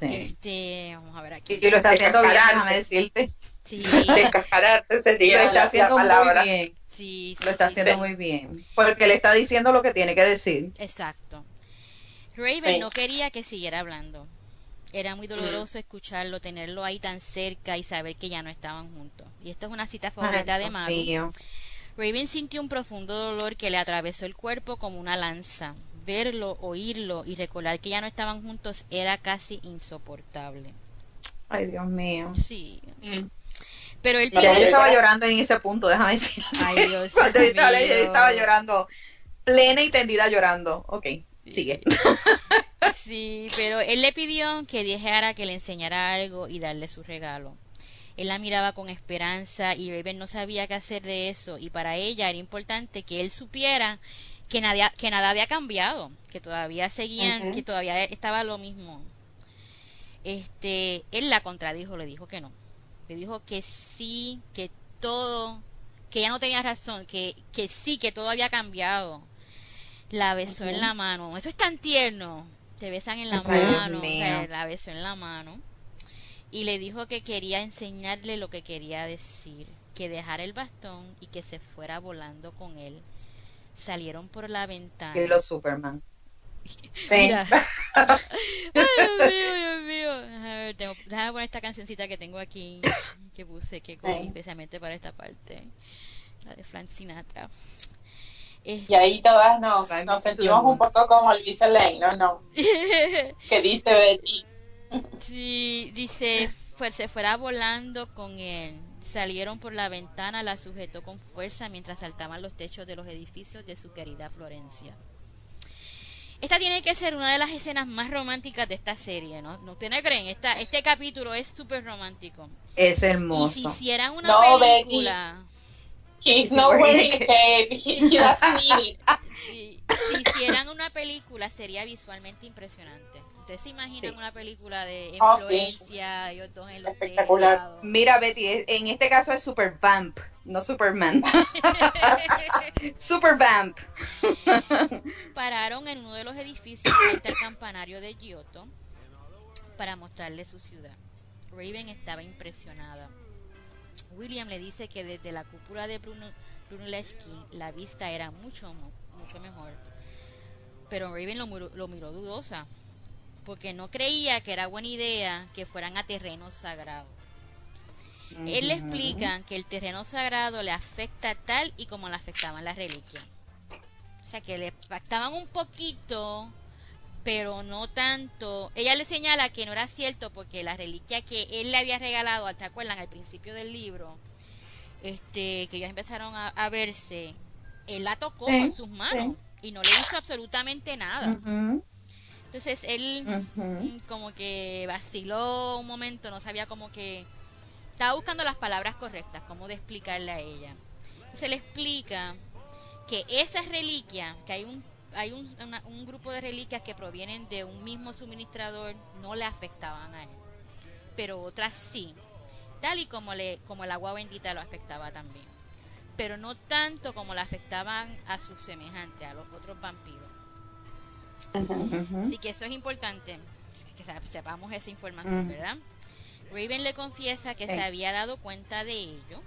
Este, vamos a ver aquí. Y, lo está haciendo bien, déjame decirte. Sí. Descascararse sería lo está haciendo Muy bien. Sí, lo está haciendo muy bien. Porque le está diciendo lo que tiene que decir. Exacto. Raven no quería que siguiera hablando. Era muy doloroso escucharlo, tenerlo ahí tan cerca y saber que ya no estaban juntos. Y esto es una cita favorita de Maru. Raven sintió un profundo dolor que le atravesó el cuerpo como una lanza verlo, oírlo y recordar que ya no estaban juntos era casi insoportable. Ay, Dios mío. Sí. Mm. Pero él yo estaba llorando en ese punto, déjame decir. Ay, Dios Cuando mío. Estaba, estaba llorando, plena y tendida llorando. Ok, sigue. Sí, pero él le pidió que dejara que le enseñara algo y darle su regalo. Él la miraba con esperanza y Raven no sabía qué hacer de eso y para ella era importante que él supiera que nada, que nada había cambiado, que todavía seguían, que todavía estaba lo mismo. Este, él la contradijo, le dijo que no. Le dijo que sí, que todo, que ella no tenía razón, que, que sí, que todo había cambiado. La besó en la mano. Eso es tan tierno. Te besan en la mano. la besó en la mano. Y le dijo que quería enseñarle lo que quería decir. Que dejara el bastón y que se fuera volando con él salieron por la ventana. Y los Superman. Sí. Ay, Dios mío, Dios mío. A ver, tengo, déjame poner esta cancioncita que tengo aquí, que puse, que cogí especialmente para esta parte. La de Frank Sinatra. Y ahí todas nos, nos sentimos un poco como Luisa Lane, ¿no? no. que dice Betty. sí, dice, fue, se fuera volando con él salieron por la ventana, la sujetó con fuerza mientras saltaban los techos de los edificios de su querida Florencia. Esta tiene que ser una de las escenas más románticas de esta serie, ¿no? ¿No ustedes creen? Esta, este capítulo es súper romántico. Es hermoso. Y si hicieran una película... He's not wearing a cape. He, doesn't need Si, si hicieran una película sería visualmente impresionante. ¿Ustedes se imaginan una película de influencia, ellos dos en los Espectacular. Mira, Betty, en este caso es Super Vamp, no Superman. Super Vamp. Pararon en uno de los edificios frente al campanario de Giotto para mostrarle su ciudad. Raven estaba impresionada. William le dice que desde la cúpula de Bruno, Brunelleschi la vista era mucho, mucho mejor. Pero Raven lo miró dudosa porque no creía que era buena idea que fueran a terreno sagrado. Él le explica que el terreno sagrado le afecta tal y como le afectaban las reliquias. O sea, que le afectaban un poquito, pero no tanto. Ella le señala que no era cierto porque la reliquia que él le había regalado, ¿te acuerdan? Al principio del libro, este, que ellos empezaron a, verse, él la tocó con sus manos y no le hizo absolutamente nada. Entonces él como que vaciló un momento, no sabía como que... Estaba buscando las palabras correctas, cómo de explicarle a ella. Entonces le explica que esas reliquias, que hay un hay un, un, grupo de reliquias que provienen de un mismo suministrador, no le afectaban a él. Pero otras sí, tal y como, le, como el agua bendita lo afectaba también. Pero no tanto como le afectaban a sus semejantes, a los otros vampiros. Así que eso es importante, que sepamos esa información, ¿verdad? Raven le confiesa que se había dado cuenta de ello.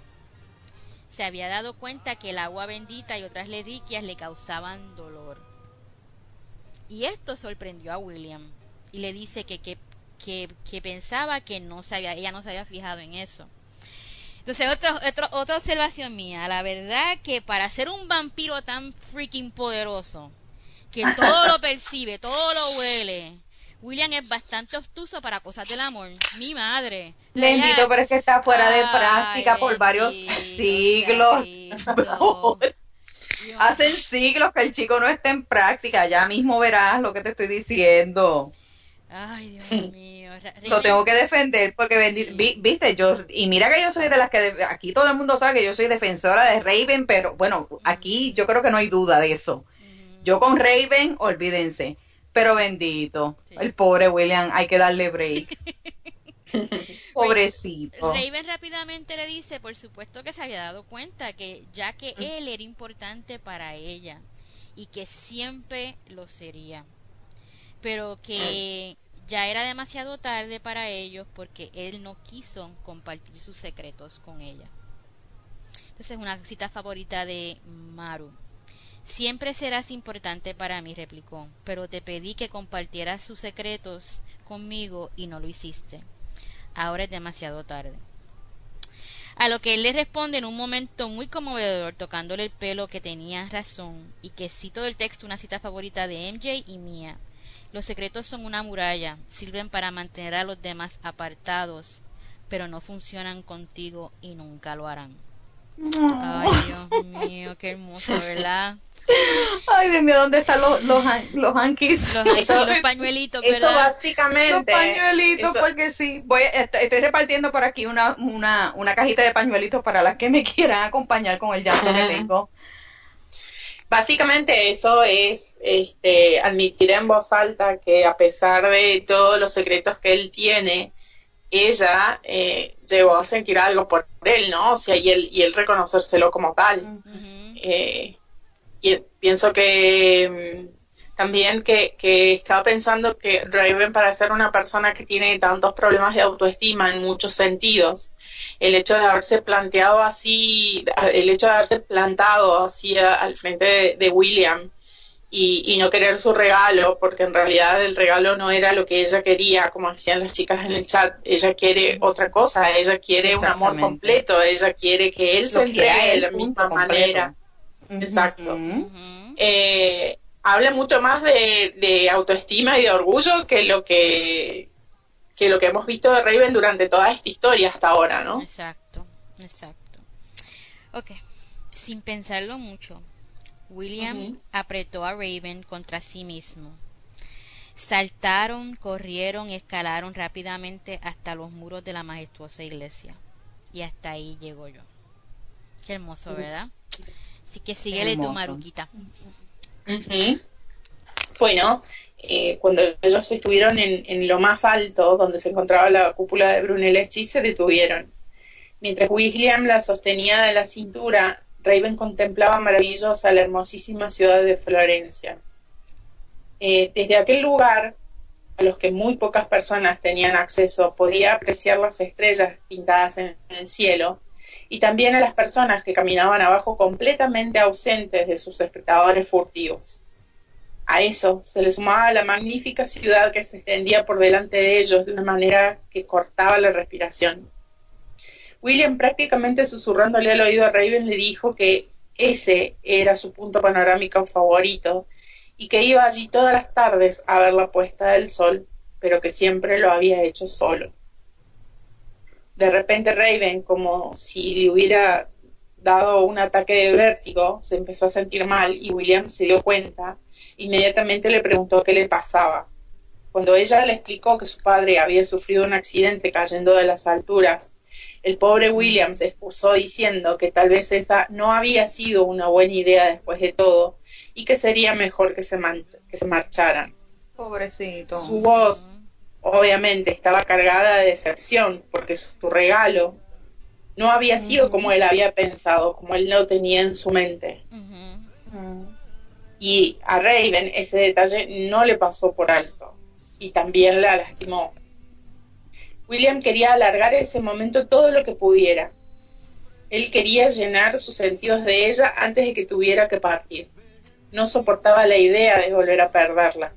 Se había dado cuenta que el agua bendita y otras reliquias le causaban dolor. Y esto sorprendió a William. Y le dice que, que, que, pensaba que no se ella no se había fijado en eso. Entonces, otra, otra, otra observación mía. La verdad que para ser un vampiro tan freaking poderoso, que todo lo percibe, todo lo huele, William es bastante obtuso para cosas del amor. Mi madre. Bendito, pero es que está fuera de práctica por varios siglos. Hacen siglos que el chico no está en práctica. Ya mismo verás lo que te estoy diciendo. Ay, Dios mío. Lo tengo que defender porque, viste, yo, y mira que yo soy de las que, aquí todo el mundo sabe que yo soy defensora de Raven, pero bueno, aquí yo creo que no hay duda de eso. Yo con Raven, olvídense. Pero bendito, el pobre William, hay que darle break. Pobrecito. Raven rápidamente le dice, por supuesto que se había dado cuenta que ya que él era importante para ella y que siempre lo sería, pero que ya era demasiado tarde para ellos porque él no quiso compartir sus secretos con ella. Entonces, una cita favorita de Maru. Siempre serás importante para mí, replicó, pero te pedí que compartieras sus secretos conmigo y no lo hiciste. Ahora es demasiado tarde. A lo que él le responde en un momento muy conmovedor, tocándole el pelo que tenía razón, y que cito del texto una cita favorita de MJ y mía. Los secretos son una muralla, sirven para mantener a los demás apartados, pero no funcionan contigo y nunca lo harán. Ay, Dios mío, qué hermoso, ¿verdad? Ay, Dios mío, ¿dónde están los, los, los hankies? Los, pañuelitos, ¿verdad? Eso básicamente. Los pañuelitos, porque sí. Voy, estoy, repartiendo por aquí una, una, una cajita de pañuelitos para las que me quieran acompañar con el llanto que tengo. Básicamente eso es este, admitir en voz alta que a pesar de todos los secretos que él tiene, ella eh, llegó a sentir algo por él, ¿no? O sea, y él, y él reconocérselo como tal pienso que mm, también que, estaba pensando que Raven para ser una persona que tiene tantos problemas de autoestima en muchos sentidos, el hecho de haberse planteado así, el hecho de haberse plantado así al frente de, William y, no querer su regalo, porque en realidad el regalo no era lo que ella quería, como decían las chicas en el chat, ella quiere otra cosa, ella quiere un amor completo, ella quiere que él se entregue de la misma manera. Exacto. Eh, habla mucho más de, autoestima y de orgullo que lo que que lo que hemos visto de Raven durante toda esta historia hasta ahora, ¿no? Exacto, exacto. Ok, sin pensarlo mucho, William apretó a Raven contra sí mismo. Saltaron, corrieron y escalaron rápidamente hasta los muros de la majestuosa iglesia. Y hasta ahí llegó yo. Qué hermoso, ¿verdad? Así que síguele tu maruquita. Bueno, eh, cuando ellos estuvieron en, lo más alto, donde se encontraba la cúpula de Brunelleschi, se detuvieron. Mientras William la sostenía de la cintura, Raven contemplaba maravillosa la hermosísima ciudad de Florencia. Eh, desde aquel lugar, a los que muy pocas personas tenían acceso, podía apreciar las estrellas pintadas en el cielo y también a las personas que caminaban abajo completamente ausentes de sus espectadores furtivos. A eso se le sumaba la magnífica ciudad que se extendía por delante de ellos de una manera que cortaba la respiración. William, prácticamente susurrándole al oído a Raven, le dijo que ese era su punto panorámico favorito y que iba allí todas las tardes a ver la puesta del sol, pero que siempre lo había hecho solo de repente Raven, como si le hubiera dado un ataque de vértigo, se empezó a sentir mal y William se dio cuenta. Inmediatamente le preguntó qué le pasaba. Cuando ella le explicó que su padre había sufrido un accidente cayendo de las alturas, el pobre William se excusó diciendo que tal vez esa no había sido una buena idea después de todo y que sería mejor que se, que se marcharan. Pobrecito. Su voz obviamente estaba cargada de decepción, porque su regalo no había sido como él había pensado, como él lo tenía en su mente. Y a Raven ese detalle no le pasó por alto y también la lastimó. William quería alargar ese momento todo lo que pudiera. Él quería llenar sus sentidos de ella antes de que tuviera que partir. No soportaba la idea de volver a perderla.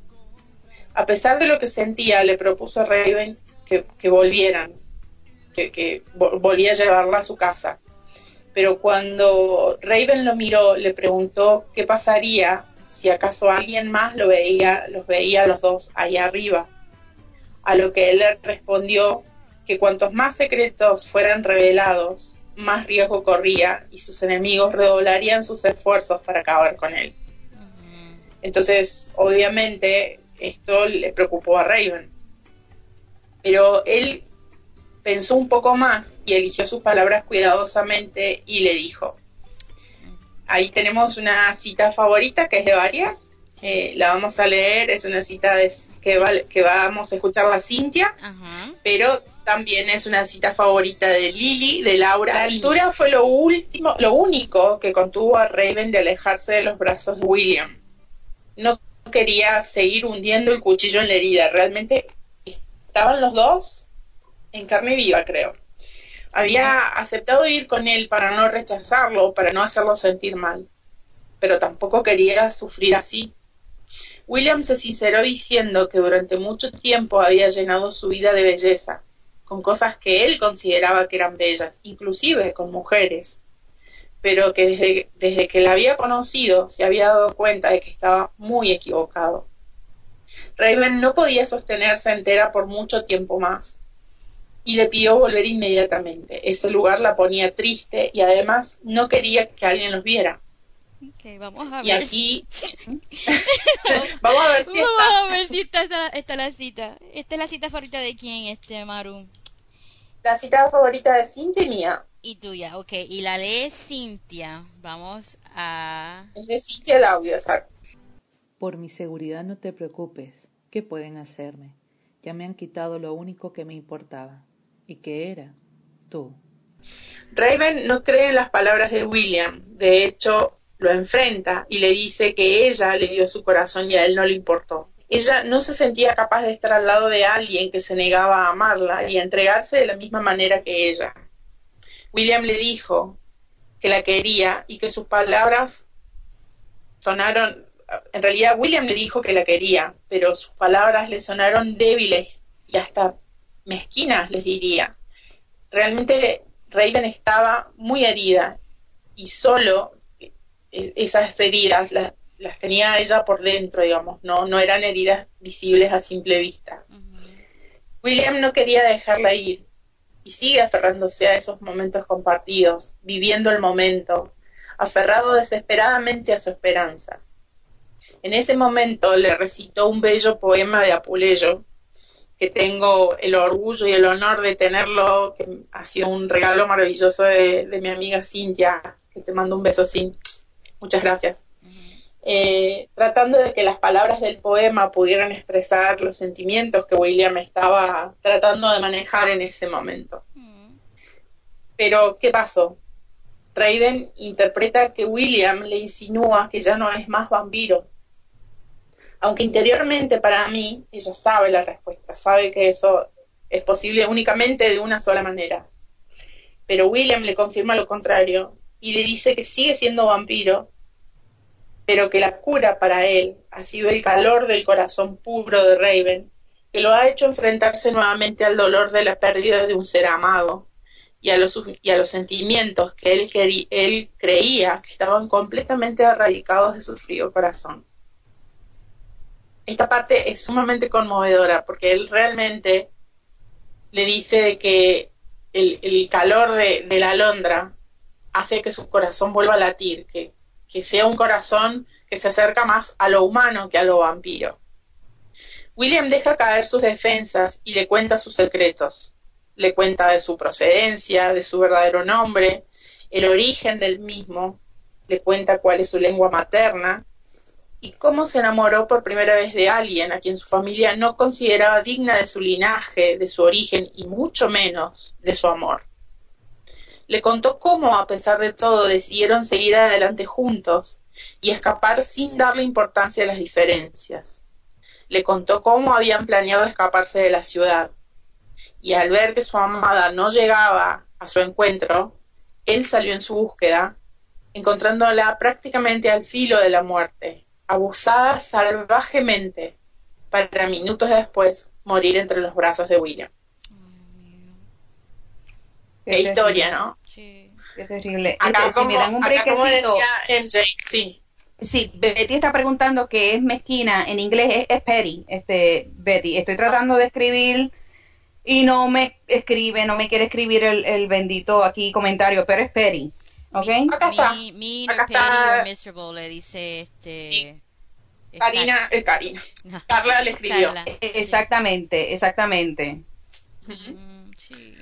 A pesar de lo que sentía, le propuso a Raven que, volvieran, que, volvía a llevarla a su casa. Pero cuando Raven lo miró, le preguntó qué pasaría si acaso alguien más lo veía, los veía a los dos ahí arriba. A lo que él respondió que cuantos más secretos fueran revelados, más riesgo corría y sus enemigos redoblarían sus esfuerzos para acabar con él. Entonces, obviamente, esto le preocupó a Raven. Pero él pensó un poco más y eligió sus palabras cuidadosamente y le dijo, ahí tenemos una cita favorita que es de varias, eh, la vamos a leer, es una cita de, que, que vamos a escuchar la Cintia, pero también es una cita favorita de Lily, de Laura. La altura fue lo último, lo único que contuvo a Raven de alejarse de los brazos de William. No quería seguir hundiendo el cuchillo en la herida, realmente estaban los dos en carne viva, creo. Había aceptado ir con él para no rechazarlo, para no hacerlo sentir mal, pero tampoco quería sufrir así. William se sinceró diciendo que durante mucho tiempo había llenado su vida de belleza, con cosas que él consideraba que eran bellas, inclusive con mujeres, pero que desde, desde que la había conocido se había dado cuenta de que estaba muy equivocado. Raven no podía sostenerse entera por mucho tiempo más y le pidió volver inmediatamente. Ese lugar la ponía triste y además no quería que alguien los viera. vamos a ver. Y aquí vamos a ver si está. Vamos a ver si está, está, la cita. ¿Esta es la cita favorita de quién, este Maru? La cita favorita de Cintia y mía. Y tuya, ok. Y la de Cintia. Vamos a... Es de Cintia el audio, exacto. Por mi seguridad no te preocupes. ¿Qué pueden hacerme? Ya me han quitado lo único que me importaba. ¿Y qué era? Tú. Raven no cree en las palabras de William. De hecho, lo enfrenta y le dice que ella le dio su corazón y a él no le importó. Ella no se sentía capaz de estar al lado de alguien que se negaba a amarla y a entregarse de la misma manera que ella. William le dijo que la quería y que sus palabras sonaron en realidad William le dijo que la quería, pero sus palabras le sonaron débiles y hasta mezquinas, les diría. Realmente Raven estaba muy herida y solo e-, esas heridas las, tenía ella por dentro, digamos, no, no eran heridas visibles a simple vista. William no quería dejarla ir y sigue aferrándose a esos momentos compartidos, viviendo el momento, aferrado desesperadamente a su esperanza. En ese momento le recitó un bello poema de Apuleyo, que tengo el orgullo y el honor de tenerlo, que ha sido un regalo maravilloso de, mi amiga Cintia, que te mando un beso, Cintia. Muchas gracias. Eh, tratando de que las palabras del poema pudieran expresar los sentimientos que William estaba tratando de manejar en ese momento. Pero, ¿qué pasó? Raiden interpreta que William le insinúa que ya no es más vampiro. Aunque interiormente para mí ella sabe la respuesta, sabe que eso es posible únicamente de una sola manera. Pero William le confirma lo contrario y le dice que sigue siendo vampiro, pero que la cura para él ha sido el calor del corazón puro de Raven, que lo ha hecho enfrentarse nuevamente al dolor de la pérdida de un ser amado y a los, y a los sentimientos que él, él creía que estaban completamente erradicados de su frío corazón. Esta parte es sumamente conmovedora porque él realmente le dice que el, calor de, la alondra hace que su corazón vuelva a latir, que, que sea un corazón que se acerca más a lo humano que a lo vampiro. William deja caer sus defensas y le cuenta sus secretos le cuenta de su procedencia, de su verdadero nombre, el origen del mismo, le cuenta cuál es su lengua materna y cómo se enamoró por primera vez de alguien a quien su familia no consideraba digna de su linaje, de su origen y mucho menos de su amor. Le contó cómo, a pesar de todo, decidieron seguir adelante juntos y escapar sin darle importancia a las diferencias. Le contó cómo habían planeado escaparse de la ciudad, y al ver que su amada no llegaba a su encuentro, él salió en su búsqueda, encontrándola prácticamente al filo de la muerte, abusada salvajemente, para minutos después morir entre los brazos de William. Qué, historia, ¿no? Sí. Qué terrible. Acá, Este, si como, me dan un acá como brequecito, decía MJ, sí. Sí, Betty está preguntando qué es mezquina. En inglés es, es petty, este, Betty. Estoy tratando de escribir y no me escribe, no me quiere escribir el, el bendito aquí comentario, pero es petty. ¿Ok? Acá está. Mi, mean Acá or petty está. or miserable, le dice este. Sí. esta- Karina, eh, Karina. Carla le escribió. Carla, sí. Exactamente, exactamente. Mm, sí.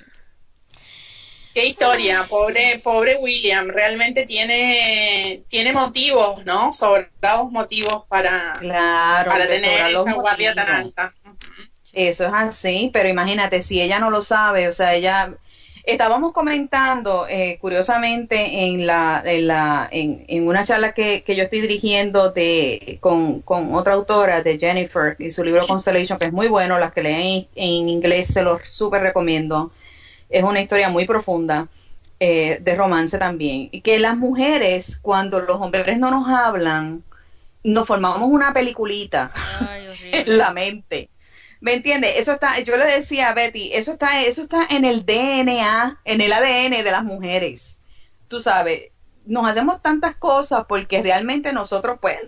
Qué historia, pobre, pobre William, realmente tiene, tiene motivos, ¿no? Sobrados motivos para, Claro. para tener esa los guardia tan alta. Eso es así, pero imagínate, si ella no lo sabe, o sea, ella... Estábamos comentando, eh, curiosamente, en la, en la, en, en una charla que, que yo estoy dirigiendo de, con, con otra autora, de Jennifer, y su libro Constellation, que es muy bueno, las que leen en inglés se los súper recomiendo. Es una historia muy profunda, eh, de romance también. Y que las mujeres, cuando los hombres no nos hablan, nos formamos una peliculita Ay, en la mente. ¿Me entiendes? Eso está, yo le decía a Betty, eso está, eso está en el DNA, en el ADN de las mujeres. Tú sabes, nos hacemos tantas cosas porque realmente nosotros pues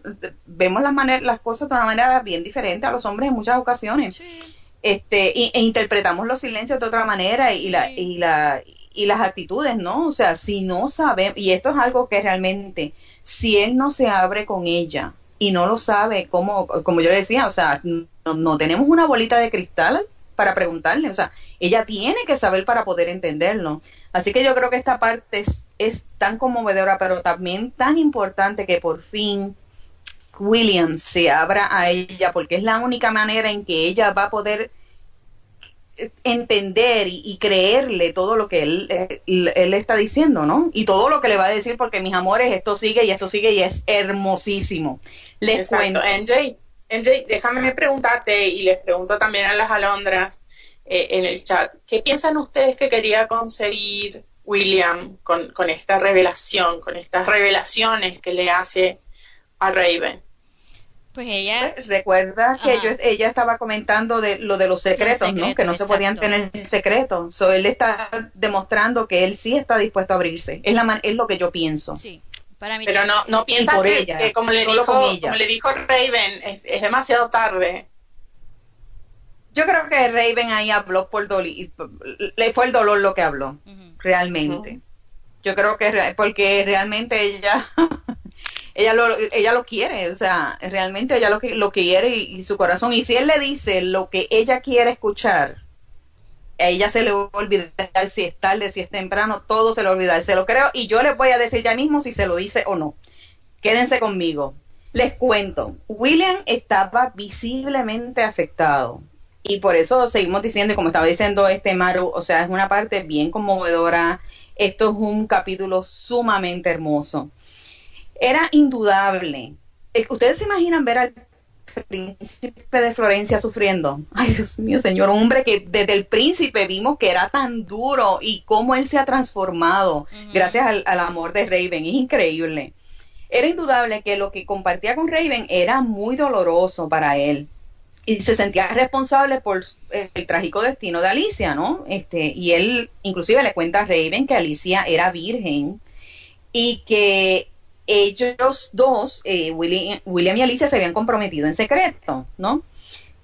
vemos las maneras, las cosas de una manera bien diferente a los hombres en muchas ocasiones. Sí. Este, y- e interpretamos los silencios de otra manera y la, y la, y las actitudes, ¿no? O sea, si no sabemos, y esto es algo que realmente, si él no se abre con ella y no lo sabe, como, como yo le decía, o sea, no, no tenemos una bolita de cristal para preguntarle, o sea, ella tiene que saber para poder entenderlo. Así que yo creo que esta parte es, es tan conmovedora, pero también tan importante que por fin William se abra a ella, porque es la única manera en que ella va a poder entender y, y creerle todo lo que él, él está diciendo, ¿no? Y todo lo que le va a decir, porque mis amores, esto sigue y esto sigue y es hermosísimo. Les Exacto. cuento. MJ, MJ, déjame preguntarte y les pregunto también a las alondras eh, en el chat, ¿qué piensan ustedes que quería conseguir William con, con esta revelación, con estas revelaciones que le hace a Raven? Pues ella. Recuerda que yo, ella estaba comentando de lo de los secretos, ¿no? secretos, Que no se podían tener en secreto. So, él está demostrando que él sí está dispuesto a abrirse. Es, la man- es lo que yo pienso. Sí. Para mí. Pero no, no piensan por que, ella, que como, le dijo, como le dijo Raven, es, es demasiado tarde. Yo creo que Raven ahí habló por dolor, le fue el dolor lo que habló, realmente. Yo creo que porque realmente ella ella lo ella lo quiere, o sea, realmente ella lo lo quiere y, su corazón y si él le dice lo que ella quiere escuchar, a ella se le va a olvidar si es tarde, si es temprano, todo se le va a olvidar, se lo creo y yo les voy a decir ya mismo si se lo dice o no. Quédense conmigo. Les cuento, William estaba visiblemente afectado y por eso seguimos diciendo, como estaba diciendo este Maru, o sea, es una parte bien conmovedora, esto es un capítulo sumamente hermoso. Era indudable. Eh, ¿Ustedes se imaginan ver al príncipe de Florencia sufriendo? Ay, Dios mío, señor, un hombre que desde el príncipe vimos que era tan duro y cómo él se ha transformado gracias al, al amor de Raven. Es increíble. Era indudable que lo que compartía con Raven era muy doloroso para él y se sentía responsable por eh, el trágico destino de Alicia, ¿no? Este, y él inclusive le cuenta a Raven que Alicia era virgen y que ellos dos, eh, William, y Alicia, se habían comprometido en secreto, ¿no?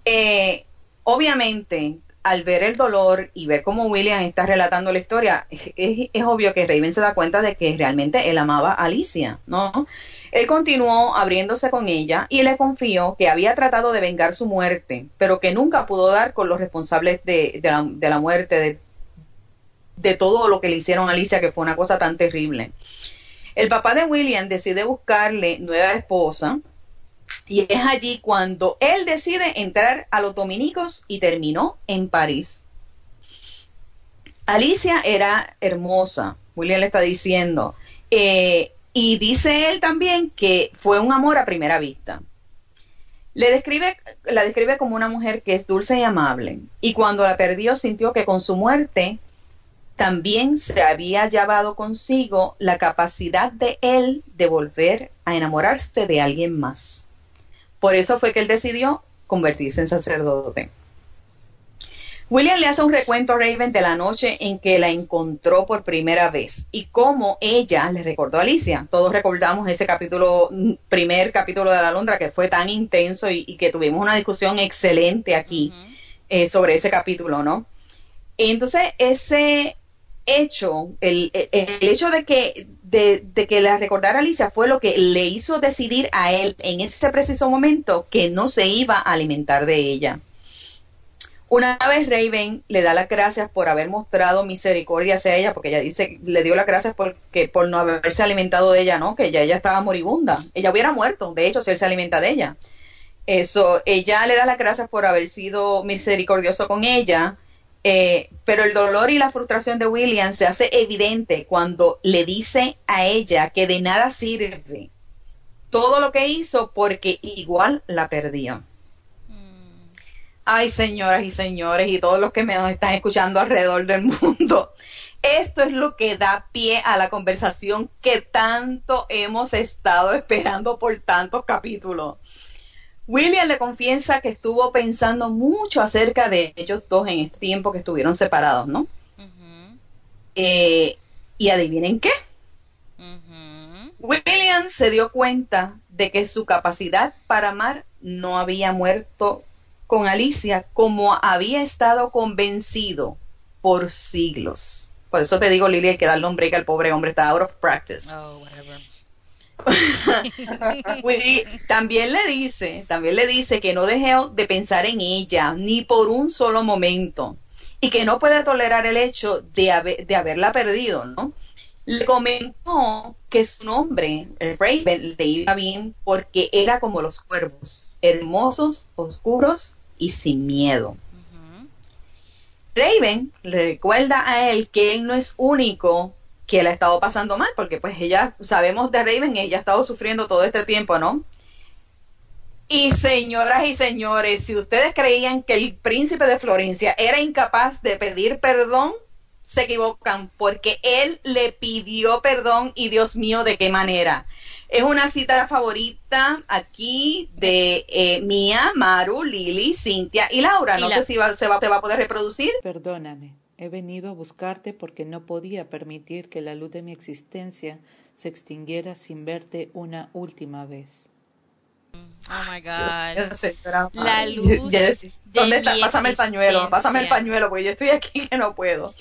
Eh, obviamente, al ver el dolor y ver cómo William está relatando la historia, es, obvio que Raven se da cuenta de que realmente él amaba a Alicia, ¿no? Él continuó abriéndose con ella y le confió que había tratado de vengar su muerte, pero que nunca pudo dar con los responsables de, la, muerte, de todo lo que le hicieron a Alicia, que fue una cosa tan terrible. El papá de William decide buscarle nueva esposa y es allí cuando él decide entrar a los dominicos y terminó en París. Alicia era hermosa, William le está diciendo, eh, y dice él también que fue un amor a primera vista. Le describe, la describe como una mujer que es dulce y amable, y cuando la perdió sintió que con su muerte también se había llevado consigo la capacidad de él de volver a enamorarse de alguien más. Por eso fue que él decidió convertirse en sacerdote. William le hace un recuento a Raven de la noche en que la encontró por primera vez y cómo ella le recordó a Alicia. Todos recordamos ese capítulo, mm, primer capítulo de la Londra que fue tan intenso y, que tuvimos una discusión excelente aquí eh, sobre ese capítulo, ¿no? Entonces, ese hecho, el, hecho de que, de, de, que la recordara Alicia fue lo que le hizo decidir a él en ese preciso momento que no se iba a alimentar de ella. Una vez Raven le da las gracias por haber mostrado misericordia hacia ella, porque ella dice, le dio las gracias porque, por no haberse alimentado de ella, ¿no? Que ya ella estaba moribunda. Ella hubiera muerto, de hecho, si él se alimenta de ella. Eso, ella le da las gracias por haber sido misericordioso con ella, eh, pero el dolor y la frustración de William se hace evidente cuando le dice a ella que de nada sirve todo lo que hizo porque igual la perdió. Ay, señoras y señores, y todos los que me están escuchando alrededor del mundo. Esto es lo que da pie a la conversación que tanto hemos estado esperando por tantos capítulos. William le confiesa que estuvo pensando mucho acerca de ellos dos en este tiempo que estuvieron separados, ¿no? Eh, y adivinen qué. William se dio cuenta de que su capacidad para amar no había muerto con Alicia como había estado convencido por siglos. Por eso te digo, Lili, hay que darle un break al pobre hombre, está out of practice. Oh, también le dice, también le dice que no deje de pensar en ella ni por un solo momento y que no puede tolerar el hecho de, de haberla perdido, ¿no? Le comentó que su nombre, el Raven, le iba bien porque era como los cuervos, hermosos, oscuros y sin miedo. Raven le recuerda a él que él no es único que la ha estado pasando mal, porque pues ella, sabemos de Raven, ella ha estado sufriendo todo este tiempo, ¿no? Y señoras y señores, si ustedes creían que el príncipe de Florencia era incapaz de pedir perdón, se equivocan, porque él le pidió perdón y Dios mío, ¿de qué manera? Es una cita favorita aquí de eh, Mía, Maru, Lili, Cintia y Laura. No sé si se, va, a poder reproducir. Perdóname, he venido a buscarte porque no podía permitir que la luz de mi existencia se extinguiera sin verte una última vez. Oh my God. la luz. ¿Dónde está? Pásame el pañuelo, pásame el pañuelo, porque yo estoy aquí que no puedo.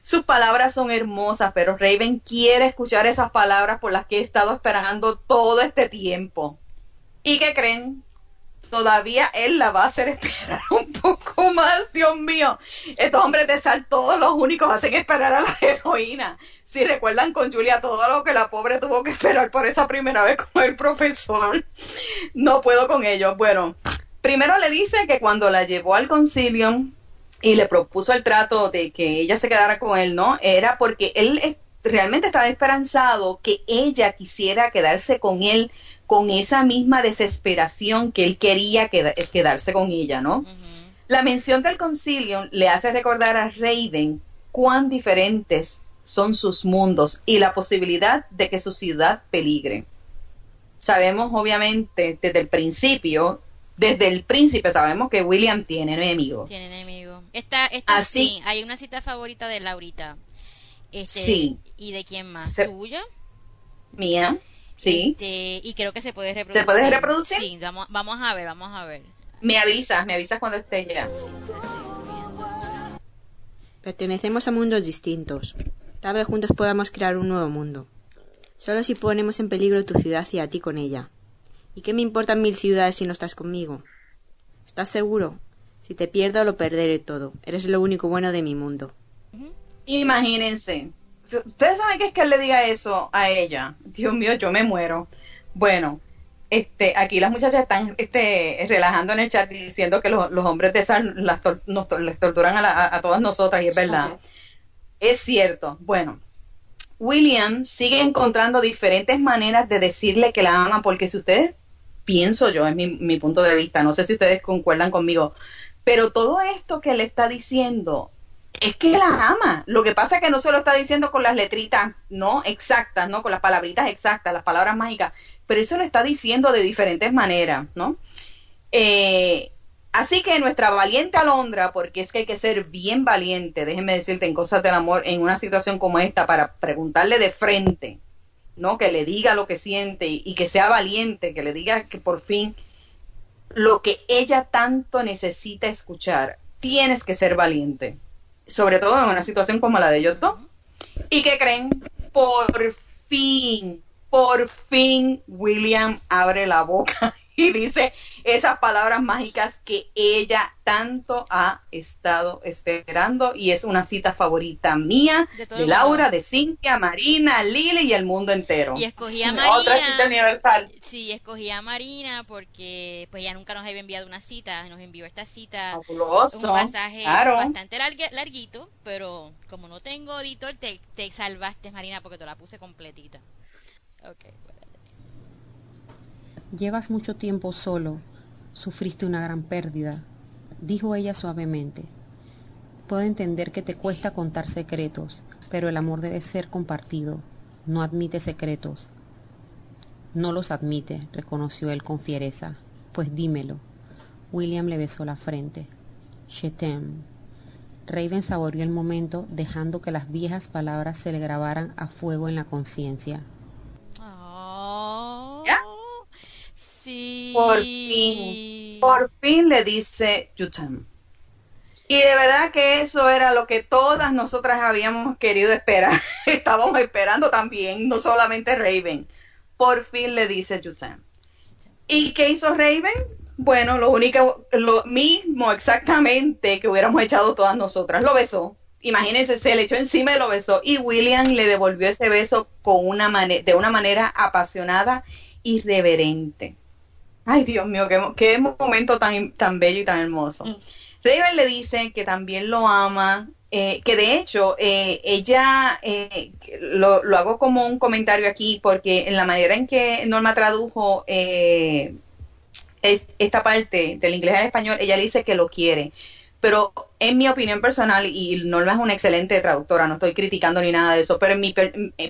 Sus palabras son hermosas, pero Raven quiere escuchar esas palabras por las que he estado esperando todo este tiempo. ¿Y qué creen? Todavía él la va a hacer esperar un poco más, Dios mío. Estos hombres de sal, todos los únicos hacen esperar a la heroína. Si recuerdan con Julia todo lo que la pobre tuvo que esperar por esa primera vez con el profesor, no puedo con ellos. Bueno, primero le dice que cuando la llevó al concilio, y le propuso el trato de que ella se quedara con él, ¿no? Era porque él realmente estaba esperanzado que ella quisiera quedarse con él con esa misma desesperación que él quería quedarse con ella, ¿no? La mención del concilio le hace recordar a Raven cuán diferentes son sus mundos y la posibilidad de que su ciudad peligre. Sabemos obviamente desde el principio, desde el príncipe sabemos que William tiene enemigo. Tiene enemigo. Esta, esta sí, hay una cita favorita de Laurita. Este, sí. ¿Y de quién más? ¿Tuya? Mía, sí. Este, y creo que se puede reproducir. ¿Se puede reproducir? Sí, vamos, vamos a ver, vamos a ver. Me avisas, me avisas cuando esté ya. Pertenecemos a mundos distintos. Tal vez juntos podamos crear un nuevo mundo. Solo si ponemos en peligro tu ciudad y a ti con ella. ¿Y qué me importan mil ciudades si no estás conmigo? ¿Estás seguro? Si te pierdo, lo perderé todo. Eres lo único bueno de mi mundo. Imagínense. Ustedes saben que es que él le diga eso a ella. Dios mío, yo me muero. Bueno, este, aquí las muchachas están este, relajando en el chat diciendo que los, hombres de esa las les torturan a, todas nosotras y es verdad. Es cierto. Bueno, William sigue encontrando diferentes maneras de decirle que la ama porque si ustedes, pienso yo, es mi, mi punto de vista, no sé si ustedes concuerdan conmigo, pero todo esto que le está diciendo es que la ama. Lo que pasa es que no se lo está diciendo con las letritas, ¿no? Exactas, ¿no? Con las palabritas exactas, las palabras mágicas. Pero eso lo está diciendo de diferentes maneras, ¿no? Eh, Así que nuestra valiente Alondra, porque es que hay que ser bien valiente, déjenme decirte en cosas del amor, en una situación como esta, para preguntarle de frente, ¿no? Que le diga lo que siente y, que sea valiente, que le diga que por fin lo que ella tanto necesita escuchar, tienes que ser valiente, sobre todo en una situación como la de dos. ¿Y que creen? Por fin, por fin William abre la boca y dice esas palabras mágicas que ella tanto ha estado esperando y es una cita favorita mía, de, Laura, de Cintia, Marina, Lili y el mundo entero. Y escogí a Marina. Otra cita universal. Sí, escogí a Marina porque pues ya nunca nos había enviado una cita, nos envió esta cita. Fabuloso. Un pasaje bastante larguito, pero como no tengo editor, te, te salvaste Marina porque te la puse completita. Okay. Llevas mucho tiempo solo, sufriste una gran pérdida, dijo ella suavemente. Puedo entender que te cuesta contar secretos, pero el amor debe ser compartido, no admite secretos. No los admite, reconoció él con fiereza. Pues dímelo. William le besó la frente. T'aime. Raven saboreó el momento, dejando que las viejas palabras se le grabaran a fuego en la conciencia. Por fin, por fin le dice Yutam. Y de verdad que eso era lo que todas nosotras habíamos querido esperar. Estábamos esperando también, no solamente Raven. Por fin le dice Yutam. ¿Y qué hizo Raven? Bueno, lo único, lo mismo exactamente que hubiéramos echado todas nosotras. Lo besó. Imagínense, se le echó encima y lo besó. Y William le devolvió ese beso con una de una manera apasionada y reverente. Ay, Dios mío, qué, qué momento tan, tan bello y tan hermoso. Mm. Raven le dice que también lo ama, eh, que de hecho eh, ella, eh, lo, lo, hago como un comentario aquí, porque en la manera en que Norma tradujo esta parte del inglés al español, ella le dice que lo quiere. Pero en mi opinión personal, y Norma es una excelente traductora, no estoy criticando ni nada de eso, pero en mi,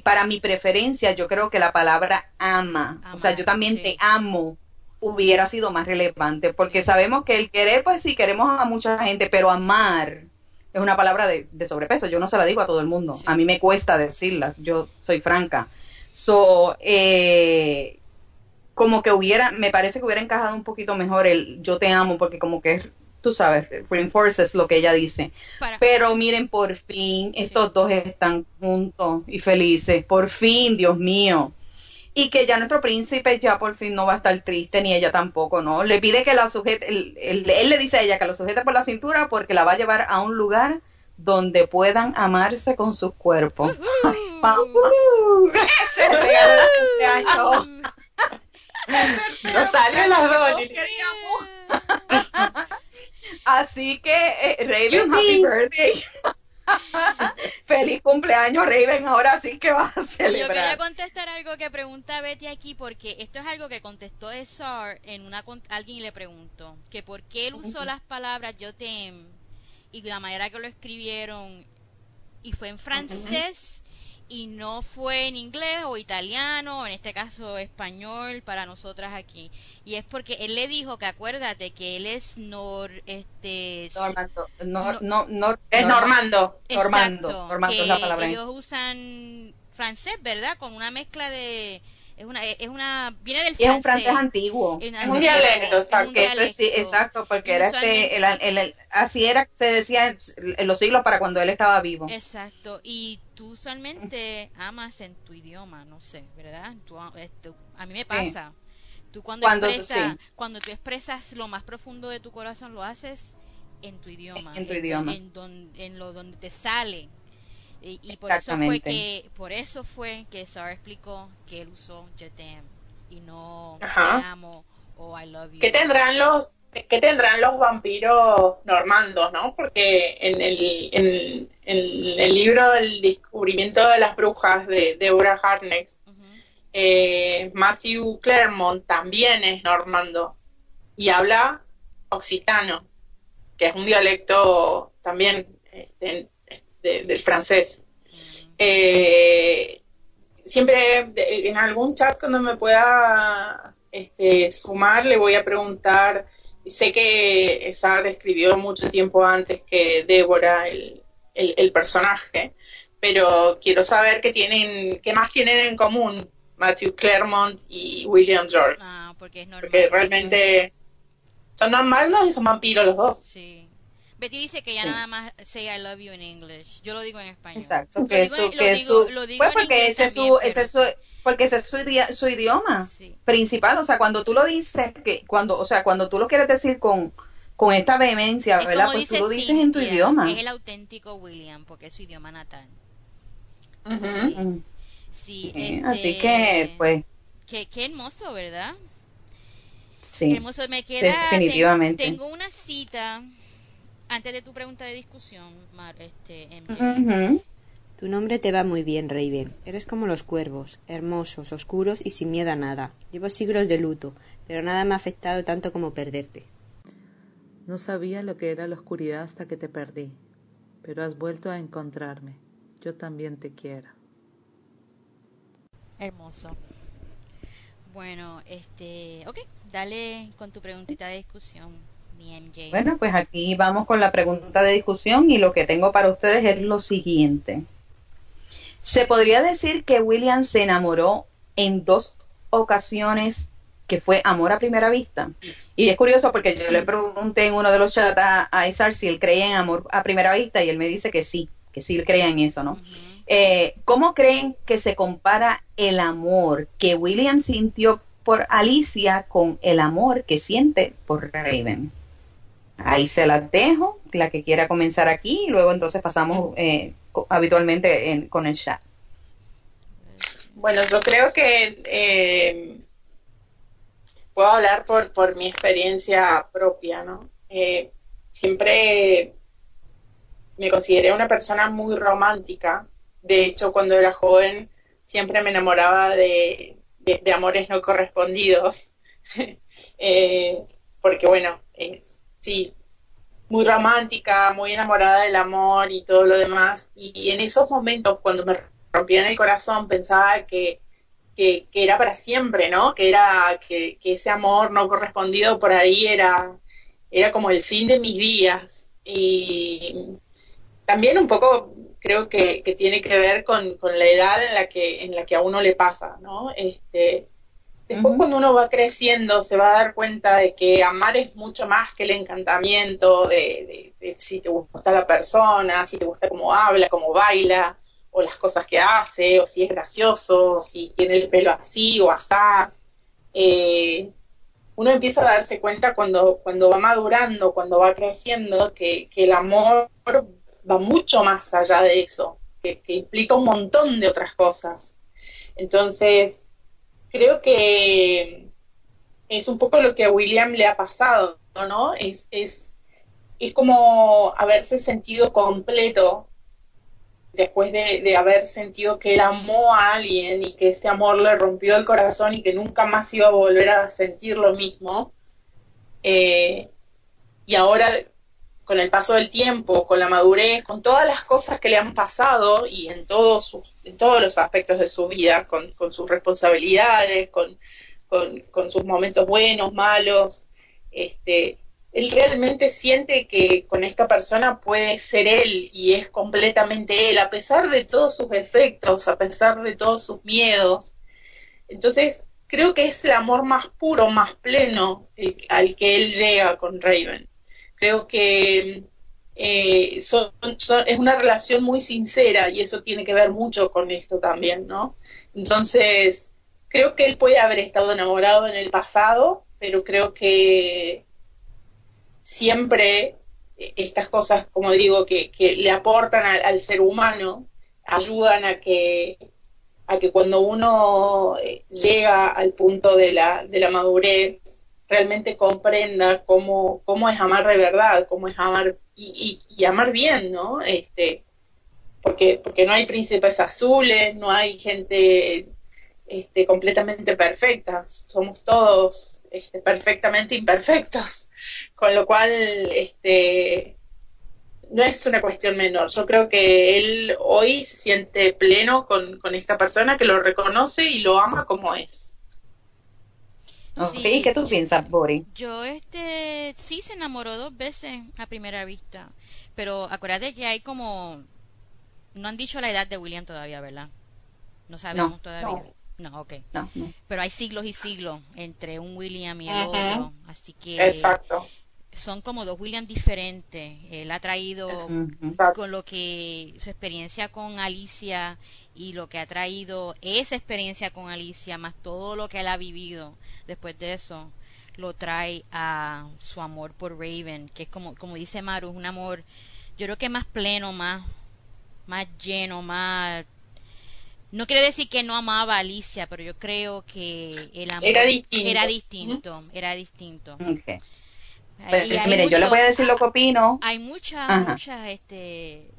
para mi preferencia yo creo que la palabra ama, o sea, yo también te amo, hubiera sido más relevante, porque sabemos que el querer, pues sí, queremos a mucha gente, pero amar es una palabra de, sobrepeso, yo no se la digo a todo el mundo, a mí me cuesta decirla, yo soy franca. So, eh, como que hubiera, me parece que hubiera encajado un poquito mejor el yo te amo, porque como que tú sabes, reinforces lo que ella dice. Pero miren, por fin, estos dos están juntos y felices. Por fin, Dios mío y que ya nuestro príncipe ya por fin no va a estar triste, ni ella tampoco, ¿no? Le pide que la sujete, él, le dice a ella que la sujete por la cintura porque la va a llevar a un lugar donde puedan amarse con sus cuerpos. no sale las dos. Así que, eh, Raven, happy birthday. Feliz cumpleaños, Raven. Ahora sí que vas a celebrar. Yo quería contestar algo que pregunta Betty aquí, porque esto es algo que contestó Esar en una. Alguien le preguntó que por qué él usó las palabras yo te y la manera que lo escribieron y fue en francés y no fue en inglés o italiano, o en este caso español para nosotras aquí. Y es porque él le dijo que acuérdate que él es nor este Normando, no, no, es normando, normando, normando es la palabra. Ellos usan francés, ¿verdad? Con una mezcla de es una es una viene del francés. Es un francés antiguo. Es un dialecto, exacto, porque era este el, así era se decía en los siglos para cuando él estaba vivo. Exacto. Y tú usualmente amas en tu idioma, no sé, ¿verdad? Este, a mí me pasa. Tú cuando, expresas, cuando tú expresas lo más profundo de tu corazón lo haces en tu idioma, en, tu idioma, en, en lo donde te sale y, por eso fue que por eso fue que Sara explicó que él usó Je y no te amo o I love you. ¿Qué tendrán los qué tendrán los vampiros normandos, no? Porque en el, en, el libro El descubrimiento de las brujas de Deborah Harkness, eh, Matthew Claremont también es normando y habla occitano, que es un dialecto también este, del francés. Eh, siempre en algún chat cuando me pueda este, sumar le voy a preguntar sé que Sarah escribió mucho tiempo antes que Débora el, el, personaje, pero quiero saber qué tienen, qué más tienen en común Matthew Claremont y William George. Ah, porque es normal. Porque realmente son normales y son vampiros los dos. Sí. Betty dice que ya nada más say I love you en English. Yo lo digo en español. Exacto. Que eso, que su, pues porque ese es su, ese es su, porque ese es su, su idioma principal. O sea, cuando tú lo dices, que cuando, o sea, cuando tú lo quieres decir con, con esta vehemencia, ¿verdad? Pues tú lo dices en tu idioma. Es el auténtico William, porque es su idioma natal. Sí. Así este, que, pues. Qué, qué hermoso, ¿verdad? Sí. Qué hermoso. Me queda. Definitivamente. tengo una cita antes de tu pregunta de discusión, Mar, este, Tu nombre te va muy bien, Raven. Eres como los cuervos, hermosos, oscuros y sin miedo a nada. Llevo siglos de luto, pero nada me ha afectado tanto como perderte. No sabía lo que era la oscuridad hasta que te perdí, pero has vuelto a encontrarme. Yo también te quiero. Hermoso. Bueno, este, ok, dale con tu preguntita de discusión. Bueno, pues aquí vamos con la pregunta de discusión y lo que tengo para ustedes es lo siguiente. ¿Se podría decir que William se enamoró en dos ocasiones que fue amor a primera vista? Y es curioso porque yo le pregunté en uno de los chats a, Isar si él creía en amor a primera vista y él me dice que sí, que sí él creía en eso, ¿no? Eh, ¿Cómo creen que se compara el amor que William sintió por Alicia con el amor que siente por Raven? Ahí se las dejo, la que quiera comenzar aquí, y luego entonces pasamos eh, habitualmente con el chat. Bueno, yo creo que eh, puedo hablar por, por mi experiencia propia, ¿no? Eh, siempre me consideré una persona muy romántica. De hecho, cuando era joven, siempre me enamoraba de, de, amores no correspondidos. porque, bueno, es, sí, muy romántica, muy enamorada del amor y todo lo demás. Y en esos momentos, cuando me rompían el corazón, pensaba que, que, era para siempre, ¿no? Que era que, ese amor no correspondido por ahí era, era como el fin de mis días. Y también un poco creo que, que tiene que ver con, con, la edad en la que, en la que a uno le pasa, ¿no? Este, Después cuando uno va creciendo se va a dar cuenta de que amar es mucho más que el encantamiento de, si te gusta la persona, si te gusta cómo habla, cómo baila, o las cosas que hace, o si es gracioso, si tiene el pelo así o asá. Eh, uno empieza a darse cuenta cuando, cuando va madurando, cuando va creciendo, que, el amor va mucho más allá de eso, que, que implica un montón de otras cosas. Entonces, creo que es un poco lo que a William le ha pasado, ¿no? Es, es, es como haberse sentido completo después de, haber sentido que él amó a alguien y que ese amor le rompió el corazón y que nunca más iba a volver a sentir lo mismo. Eh, y ahora, con el paso del tiempo, con la madurez, con todas las cosas que le han pasado y en todos sus en todos los aspectos de su vida, con, sus responsabilidades, con, con, sus momentos buenos, malos. Este, él realmente siente que con esta persona puede ser él y es completamente él, a pesar de todos sus defectos, a pesar de todos sus miedos. Entonces, creo que es el amor más puro, más pleno al que él llega con Raven. Creo que eh, son, es una relación muy sincera y eso tiene que ver mucho con esto también, ¿no? Entonces, creo que él puede haber estado enamorado en el pasado, pero creo que siempre estas cosas, como digo, que, le aportan al, ser humano, ayudan a que, a que cuando uno eh, llega al punto de la, de la madurez, realmente comprenda cómo, cómo es amar de verdad, cómo es amar y, y, amar bien, ¿no? Este, porque, porque no hay príncipes azules, no hay gente este, completamente perfecta, somos todos este, perfectamente imperfectos, con lo cual este, no es una cuestión menor. Yo creo que él hoy se siente pleno con, con esta persona que lo reconoce y lo ama como es. Okay. ¿Qué tú piensas, Bori? Yo, este, sí se enamoró dos veces a primera vista, pero acuérdate que hay como, no han dicho la edad de William todavía, ¿verdad? No sabemos todavía. No, ok. Pero hay siglos y siglos entre un William y el otro, así que Exacto. Son como dos William diferentes. Él ha traído con lo que su experiencia con Alicia y lo que ha traído esa experiencia con Alicia, más todo lo que él ha vivido después de eso, lo trae a su amor por Raven, que es como, como dice Maru, es un amor, yo creo que más pleno, más, más lleno, más no quiero decir que no amaba a Alicia, pero yo creo que el amor era distinto. Era distinto. Era distinto. Pues, mire, yo le voy a decir lo que opino. Hay muchas, muchas, este,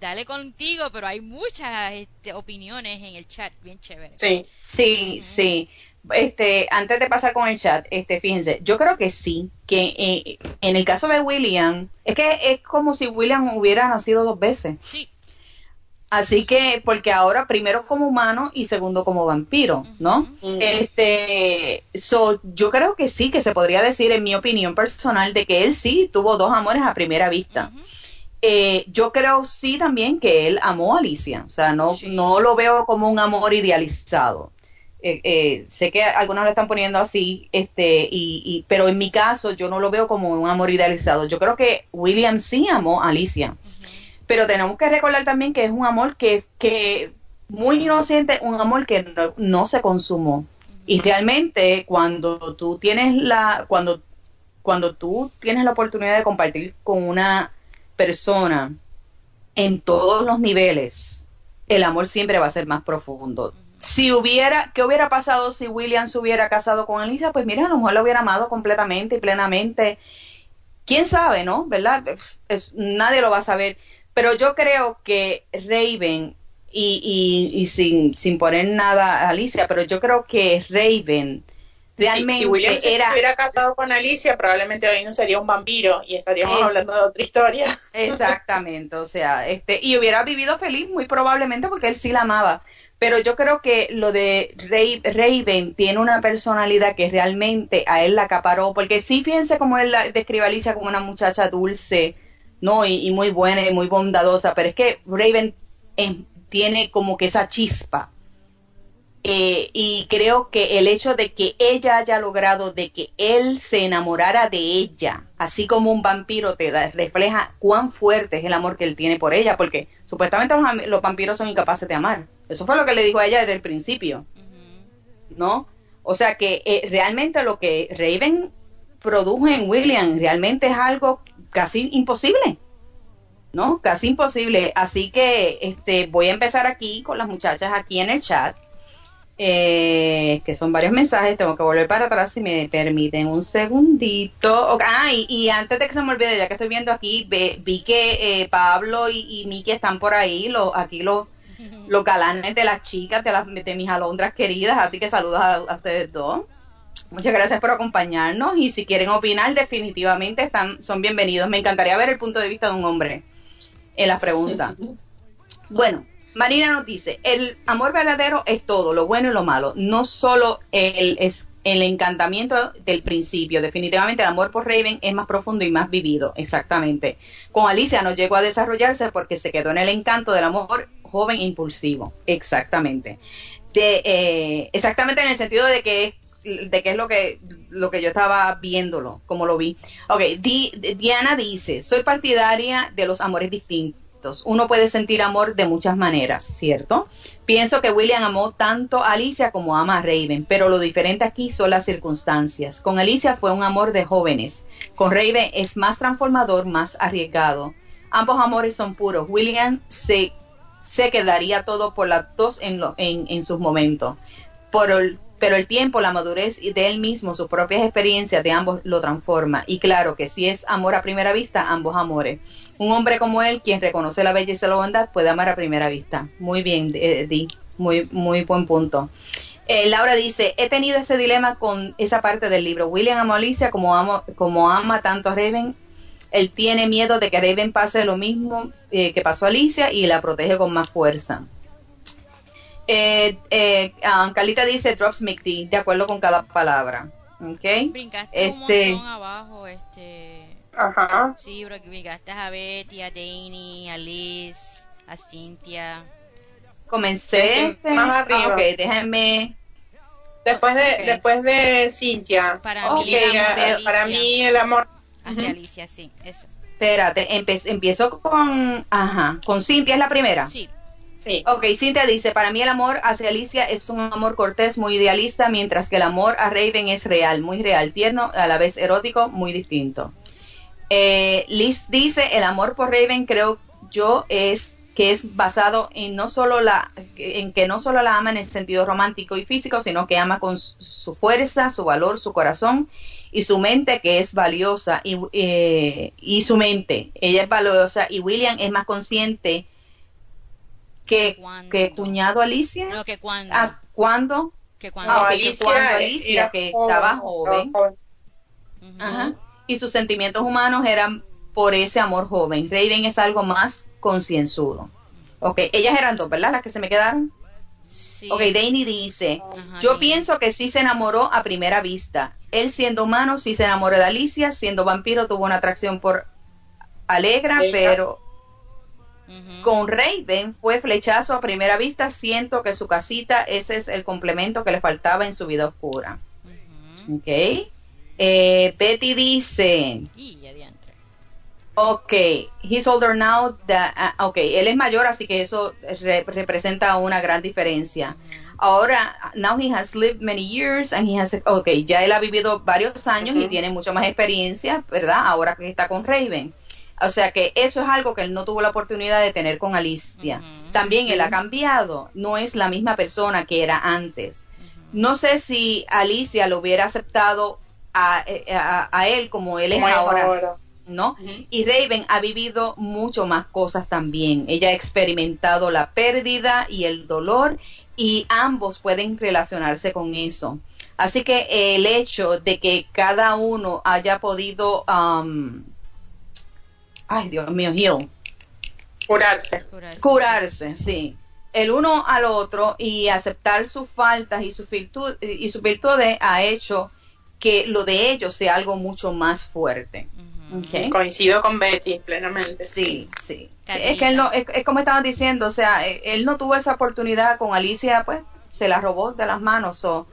dale contigo, pero hay muchas este, opiniones en el chat, bien chévere. Sí, sí, sí. Este, antes de pasar con el chat, este, fíjense, yo creo que sí, que eh, en el caso de William, es que es como si William hubiera nacido dos veces. Sí. Así que, porque ahora primero como humano y segundo como vampiro, ¿no? Este, so, yo creo que sí, que se podría decir, en mi opinión personal, de que él sí tuvo dos amores a primera vista. Eh, yo creo sí también que él amó a Alicia, o sea, no, no lo veo como un amor idealizado. Eh, eh, sé que algunos lo están poniendo así, este, y, pero en mi caso yo no lo veo como un amor idealizado. Yo creo que William sí amó a Alicia pero tenemos que recordar también que es un amor que, que muy inocente, un amor que no, se consumó. Y realmente cuando tú tienes la, cuando, cuando tú tienes la oportunidad de compartir con una persona en todos los niveles, el amor siempre va a ser más profundo. Si hubiera, ¿qué hubiera pasado si William se hubiera casado con Elisa? Pues mira, a lo mejor lo hubiera amado completamente y plenamente. ¿Quién sabe, no? ¿Verdad? nadie lo va a saber pero yo creo que Raven, y, y, sin, sin poner nada a Alicia, pero yo creo que Raven realmente si William se hubiera casado con Alicia, probablemente hoy no sería un vampiro y estaríamos hablando de otra historia. Exactamente, o sea, este, y hubiera vivido feliz muy probablemente porque él sí la amaba. Pero yo creo que lo de Raven tiene una personalidad que realmente a él la acaparó, porque sí, fíjense cómo él describe a Alicia como una muchacha dulce, ¿no? Y, muy buena y muy bondadosa, pero es que Raven eh, tiene como que esa chispa. Eh, y creo que el hecho de que ella haya logrado de que él se enamorara de ella, así como un vampiro te da, refleja cuán fuerte es el amor que él tiene por ella, porque supuestamente los, vampiros son incapaces de amar. Eso fue lo que le dijo a ella desde el principio, ¿no? O sea que eh, realmente lo que Raven produjo en William realmente es algo casi imposible. ¿No? Casi imposible. Así que este voy a empezar aquí con las muchachas aquí en el chat. Eh, que son varios mensajes, tengo que volver para atrás si me permiten un segundito. ah, y, antes de que se me olvide, ya que estoy viendo aquí, vi que eh, Pablo y, y Miki están por ahí, los, aquí los, los galanes de las chicas, de, las, de mis alondras queridas, así que saludos a ustedes dos. Muchas gracias por acompañarnos y si quieren opinar definitivamente están son bienvenidos. Me encantaría ver el punto de vista de un hombre en la pregunta. Bueno, Marina nos dice, el amor verdadero es todo, lo bueno y lo malo, no solo el, es, el encantamiento del principio. Definitivamente el amor por Raven es más profundo y más vivido, exactamente. Con Alicia no llegó a desarrollarse porque se quedó en el encanto del amor joven e impulsivo, exactamente. De, eh, exactamente en el sentido de que es de qué es lo que, lo que yo estaba viéndolo, como lo vi. Ok, Diana dice, soy partidaria de los amores distintos. Uno puede sentir amor de muchas maneras, ¿cierto? Pienso que William amó tanto a Alicia como ama a Raven, pero lo diferente aquí son las circunstancias. Con Alicia fue un amor de jóvenes. Con Raven es más transformador, más arriesgado. Ambos amores son puros. William se, se quedaría todo por las dos en, en, en sus momentos. Por pero el tiempo, la madurez de él mismo, sus propias experiencias de ambos lo transforma. Y claro que si es amor a primera vista, ambos amores. Un hombre como él, quien reconoce la belleza y la bondad, puede amar a primera vista. Muy bien, eh, Di, muy, muy buen punto. Eh, Laura dice, he tenido ese dilema con esa parte del libro. William ama a Alicia como, amo, como ama tanto a Raven. Él tiene miedo de que Raven pase lo mismo eh, que pasó a Alicia y la protege con más fuerza. Eh, eh, ah, Carlita dice drops McD, de acuerdo con cada palabra. ¿Ok? Brincaste un Este, montón abajo, este... Ajá. Sí, bro, que brincaste a Betty, a Danny, a Liz, a Cynthia. comencé. Este, más ah, arriba. ok, déjenme. Después de, después de Cintia. Para Ok, mí, el amor de Eh, Alicia. para mí el amor. Hacia Alicia, sí, eso. Espérate, empe- empiezo con. Ajá, con Cintia es la primera. Sí, Sí. Ok, Cintia dice, para mí el amor hacia Alicia es un amor cortés, muy idealista, mientras que el amor a Raven es real, muy real, tierno, a la vez erótico, muy distinto. Eh, Liz dice, el amor por Raven creo yo es que es basado en no solo la en que no solo la ama en el sentido romántico y físico, sino que ama con su- fuerza, su valor, su corazón y su mente que es valiosa y, eh, y su mente, ella es valiosa y William es más consciente que, ¿Cuándo? que cuñado Alicia. no, que cuando, Ah, ¿Cuándo? que cuando, No, ok, que Alicia, cuando Alicia, era que joven, estaba joven. Ajá. Y sus sentimientos humanos eran por ese amor joven. Raven es algo más concienzudo. Ok, ellas eran dos, ¿verdad? Las que se me quedaron. Sí. Ok, Danny dice, Ajá, yo pienso que sí se enamoró a primera vista. Él siendo humano sí se enamoró de Alicia, siendo vampiro tuvo una atracción por Alegra, Alegra. pero Con Raven fue flechazo a primera vista. Siento que su casita, ese es el complemento que le faltaba en su vida oscura. Ok. Eh, Betty dice, Y ok, he's older now. tha- ah, ok, él es mayor, así que eso re- representa una gran diferencia. Ahora, now he has lived many years and he has, ok, ya él ha vivido varios años y tiene mucho más experiencia, ¿verdad? Ahora que está con Raven. O sea que eso es algo que él no tuvo la oportunidad de tener con Alicia. También él ha cambiado, no es la misma persona que era antes. No sé si Alicia lo hubiera aceptado a, eh, a- a él como él es Como ahora, ahora. ¿no? Y Raven ha vivido mucho más cosas también. Ella ha experimentado la pérdida y el dolor y ambos pueden relacionarse con eso. Así que el hecho de que cada uno haya podido, um, ay Dios mío, heal, Curarse. Curarse. curarse, sí, el uno al otro y aceptar sus faltas y sus virtud- y sus virtudes ha hecho que lo de ellos sea algo mucho más fuerte. Ujú. Ok. Coincido con Betty plenamente. Sí, sí. Es que él no, es, es como estaban diciendo, o sea, eh, él no tuvo esa oportunidad con Alicia, pues se la robó de las manos, o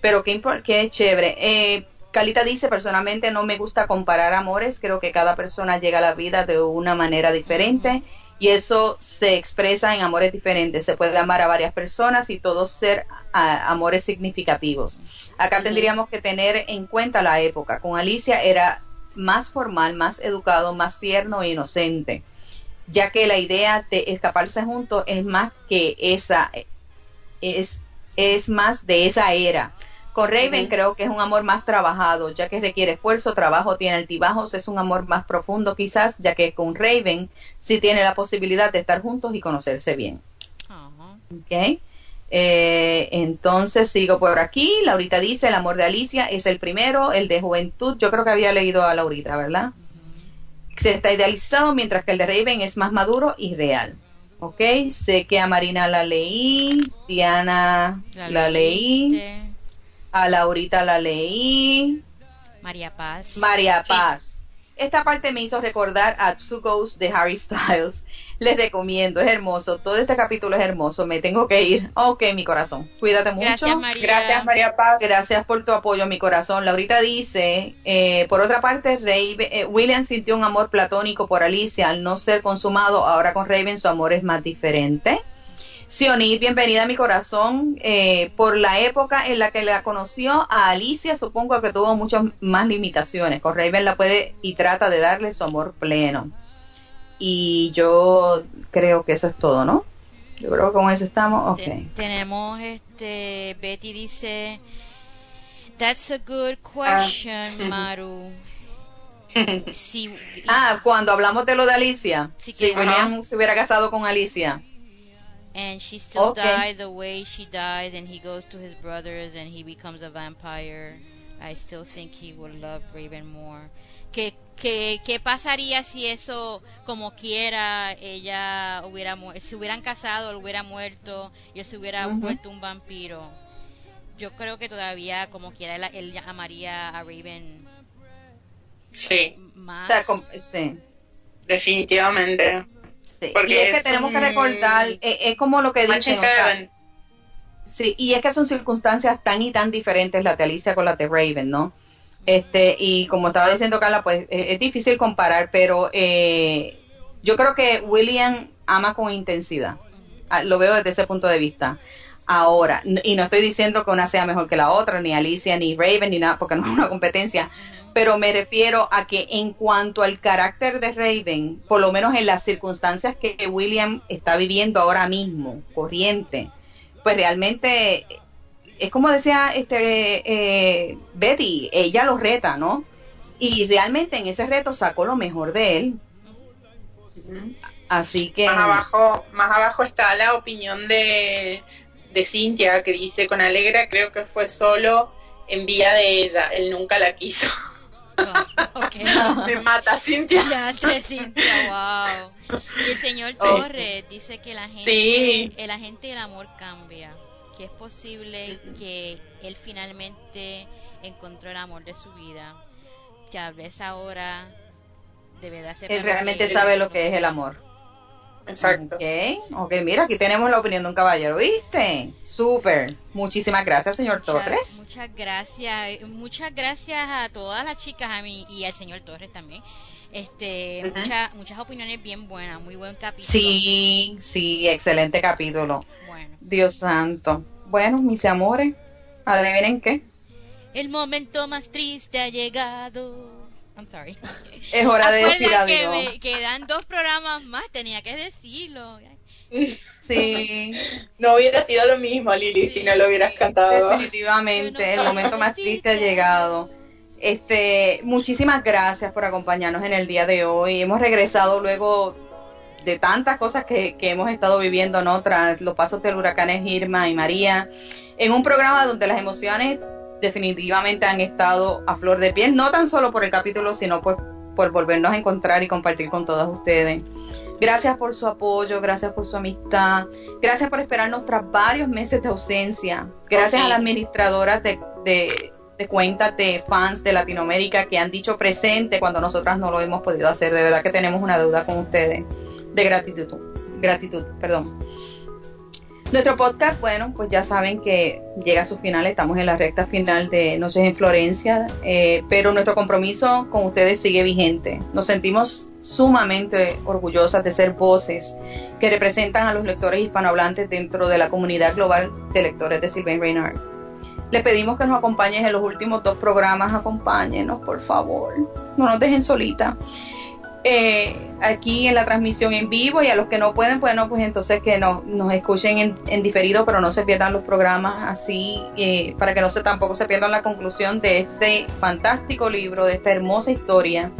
pero qué, impor- qué chévere. Eh, Calita dice, personalmente no me gusta comparar amores, creo que cada persona llega a la vida de una manera diferente y eso se expresa en amores diferentes. Se puede amar a varias personas y todos ser ah, amores significativos. Acá tendríamos que tener en cuenta la época. Con Alicia era más formal, más educado, más tierno e inocente, ya que la idea de escaparse juntos es más que esa, es, es más de esa era. Con Raven creo que es un amor más trabajado, ya que requiere esfuerzo, trabajo, tiene altibajos, es un amor más profundo quizás, ya que con Raven sí tiene la posibilidad de estar juntos y conocerse bien. Eh, entonces sigo por aquí. Laurita dice, el amor de Alicia es el primero, el de juventud. Yo creo que había leído a Laurita, ¿verdad? Se está idealizado, mientras que el de Raven es más maduro y real. ¿Ok? Sé que a Marina la leí, Diana la, leí, leíste. A Laurita la leí, María Paz. María Sí. Paz. Esta parte me hizo recordar a Two Ghosts de Harry Styles. Les recomiendo, es hermoso. Todo este capítulo es hermoso. Me tengo que ir. Ok, mi corazón. Cuídate mucho. Gracias, María. Gracias, María Paz. Gracias por tu apoyo, mi corazón. Laurita dice, eh, por otra parte, Raven- eh, William sintió un amor platónico por Alicia al no ser consumado. Ahora con Raven su amor es más diferente. Sionit, bienvenida a mi corazón. Eh, por la época en la que la conoció a Alicia, supongo que tuvo muchas más limitaciones. Con Raven la puede y trata de darle su amor pleno. Y yo creo que eso es todo, ¿no? Yo creo que con eso estamos. Ok. Te- tenemos este Betty dice That's a good question, Maru. Si, Ah, cuando hablamos de lo de Alicia, si que- William se hubiera casado con Alicia. And she still Okay. died the way she died, and he goes to his brothers and he becomes a vampire. I still think he would love Raven more. ¿Qué, qué, qué pasaría si eso, como quiera, ella hubiera mu- se hubieran casado, él hubiera muerto y él se hubiera Ujú. vuelto un vampiro? yo creo que todavía, como quiera, él, él amaría a Raven Sí, más. O sea, sí. definitivamente. Sí, Porque y es que tenemos que recordar, eh, es como lo que dicen, sí, y es que son circunstancias tan y tan diferentes las de Alicia con las de Raven, ¿no? Este, y como estaba diciendo Carla, pues eh, es difícil comparar, pero eh, yo creo que William ama con intensidad. Ah, Lo veo desde ese punto de vista. Ahora, y no estoy diciendo que una sea mejor que la otra, ni Alicia, ni Raven, ni nada, porque no es una competencia, pero me refiero a que en cuanto al carácter de Raven, por lo menos en las circunstancias que William está viviendo ahora mismo, corriente, pues realmente es como decía este eh, Betty, ella lo reta, ¿no? Y realmente en ese reto sacó lo mejor de él. Así que Más abajo, más abajo está la opinión de, de Cintia que dice con Alegra creo que fue solo en vía de ella, él nunca la quiso. Oh, ok. Me mata Cintia. Ya Cintia, wow. Y el señor. Torres dice que la gente, Sí. el agente del amor cambia, que es posible que él finalmente encontró el amor de su vida. Tal vez ahora debe de hacer él realmente sabe lo que es el amor. Exacto. Ok, ok, mira, aquí tenemos la opinión de un caballero, ¿viste? Súper. Muchísimas gracias, señor Muchas, Torres. muchas gracias, muchas gracias a todas las chicas a mí y al señor Torres también. Este, Ujú. muchas muchas opiniones bien buenas, muy buen capítulo. Sí, sí, excelente capítulo. Bueno, Dios santo. Bueno, mis amores, adivinen qué. el momento más triste ha llegado. I'm sorry. Es hora de decir Acuerda que adiós. me quedan dos programas más, tenía que decirlo. Sí, No hubiera sido lo mismo, Lili, si no lo hubieras cantado. definitivamente, el momento más triste ha llegado. Este, muchísimas gracias por acompañarnos en el día de hoy. Hemos regresado luego de tantas cosas que, que hemos estado viviendo, ¿no? Tras los pasos del huracanes Irma y María, en un programa donde las emociones definitivamente han estado a flor de piel, no tan solo por el capítulo, sino pues por volvernos a encontrar y compartir con todas ustedes. Gracias por su apoyo, gracias por su amistad, gracias por esperarnos tras varios meses de ausencia, gracias Oh, sí. a las administradoras de, de, de cuentas de fans de Latinoamérica que han dicho presente cuando nosotras no lo hemos podido hacer. De verdad que tenemos una deuda con ustedes de gratitud, gratitud, perdón. Nuestro podcast, bueno, pues ya saben que llega a su final, estamos en la recta final de Noches en Florencia, eh, pero nuestro compromiso con ustedes sigue vigente. Nos sentimos sumamente orgullosas de ser voces que representan a los lectores hispanohablantes dentro de la comunidad global de lectores de Sylvain Reynard. Les pedimos que nos acompañen en los últimos dos programas, acompáñenos, por favor, no nos dejen solita eh, aquí en la transmisión en vivo y a los que no pueden, bueno, pues entonces que no, nos escuchen en, diferido, pero no se pierdan los programas así, eh, para que no se tampoco se pierdan la conclusión de este fantástico libro, de esta hermosa historia.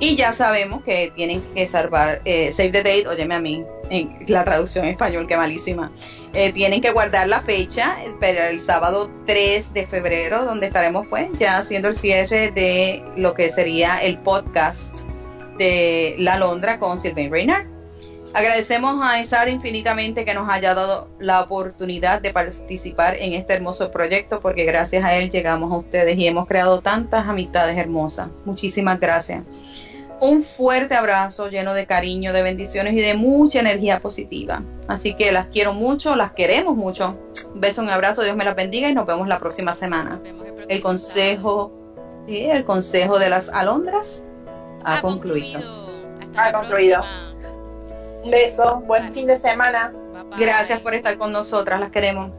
Y ya sabemos que tienen que salvar, eh, save the date, óyeme a mí, en la traducción en español, que malísima. Eh, tienen que guardar la fecha para el sábado 3 de febrero, donde estaremos pues ya haciendo el cierre de lo que sería el podcast de La Londra con Sylvain Reynard. Agradecemos a Esar infinitamente que nos haya dado la oportunidad de participar en este hermoso proyecto porque gracias a él llegamos a ustedes y hemos creado tantas amistades hermosas. Muchísimas gracias. Un fuerte abrazo lleno de cariño, de bendiciones y de mucha energía positiva. Así que las quiero mucho, las queremos mucho. Beso, un abrazo, Dios me las bendiga y nos vemos la próxima semana. El consejo, el consejo de las alondras. Ha Ha concluido. Hasta Ha la concluido. próxima. Un beso, buen fin de semana. Bye. Gracias por estar con nosotras, las queremos.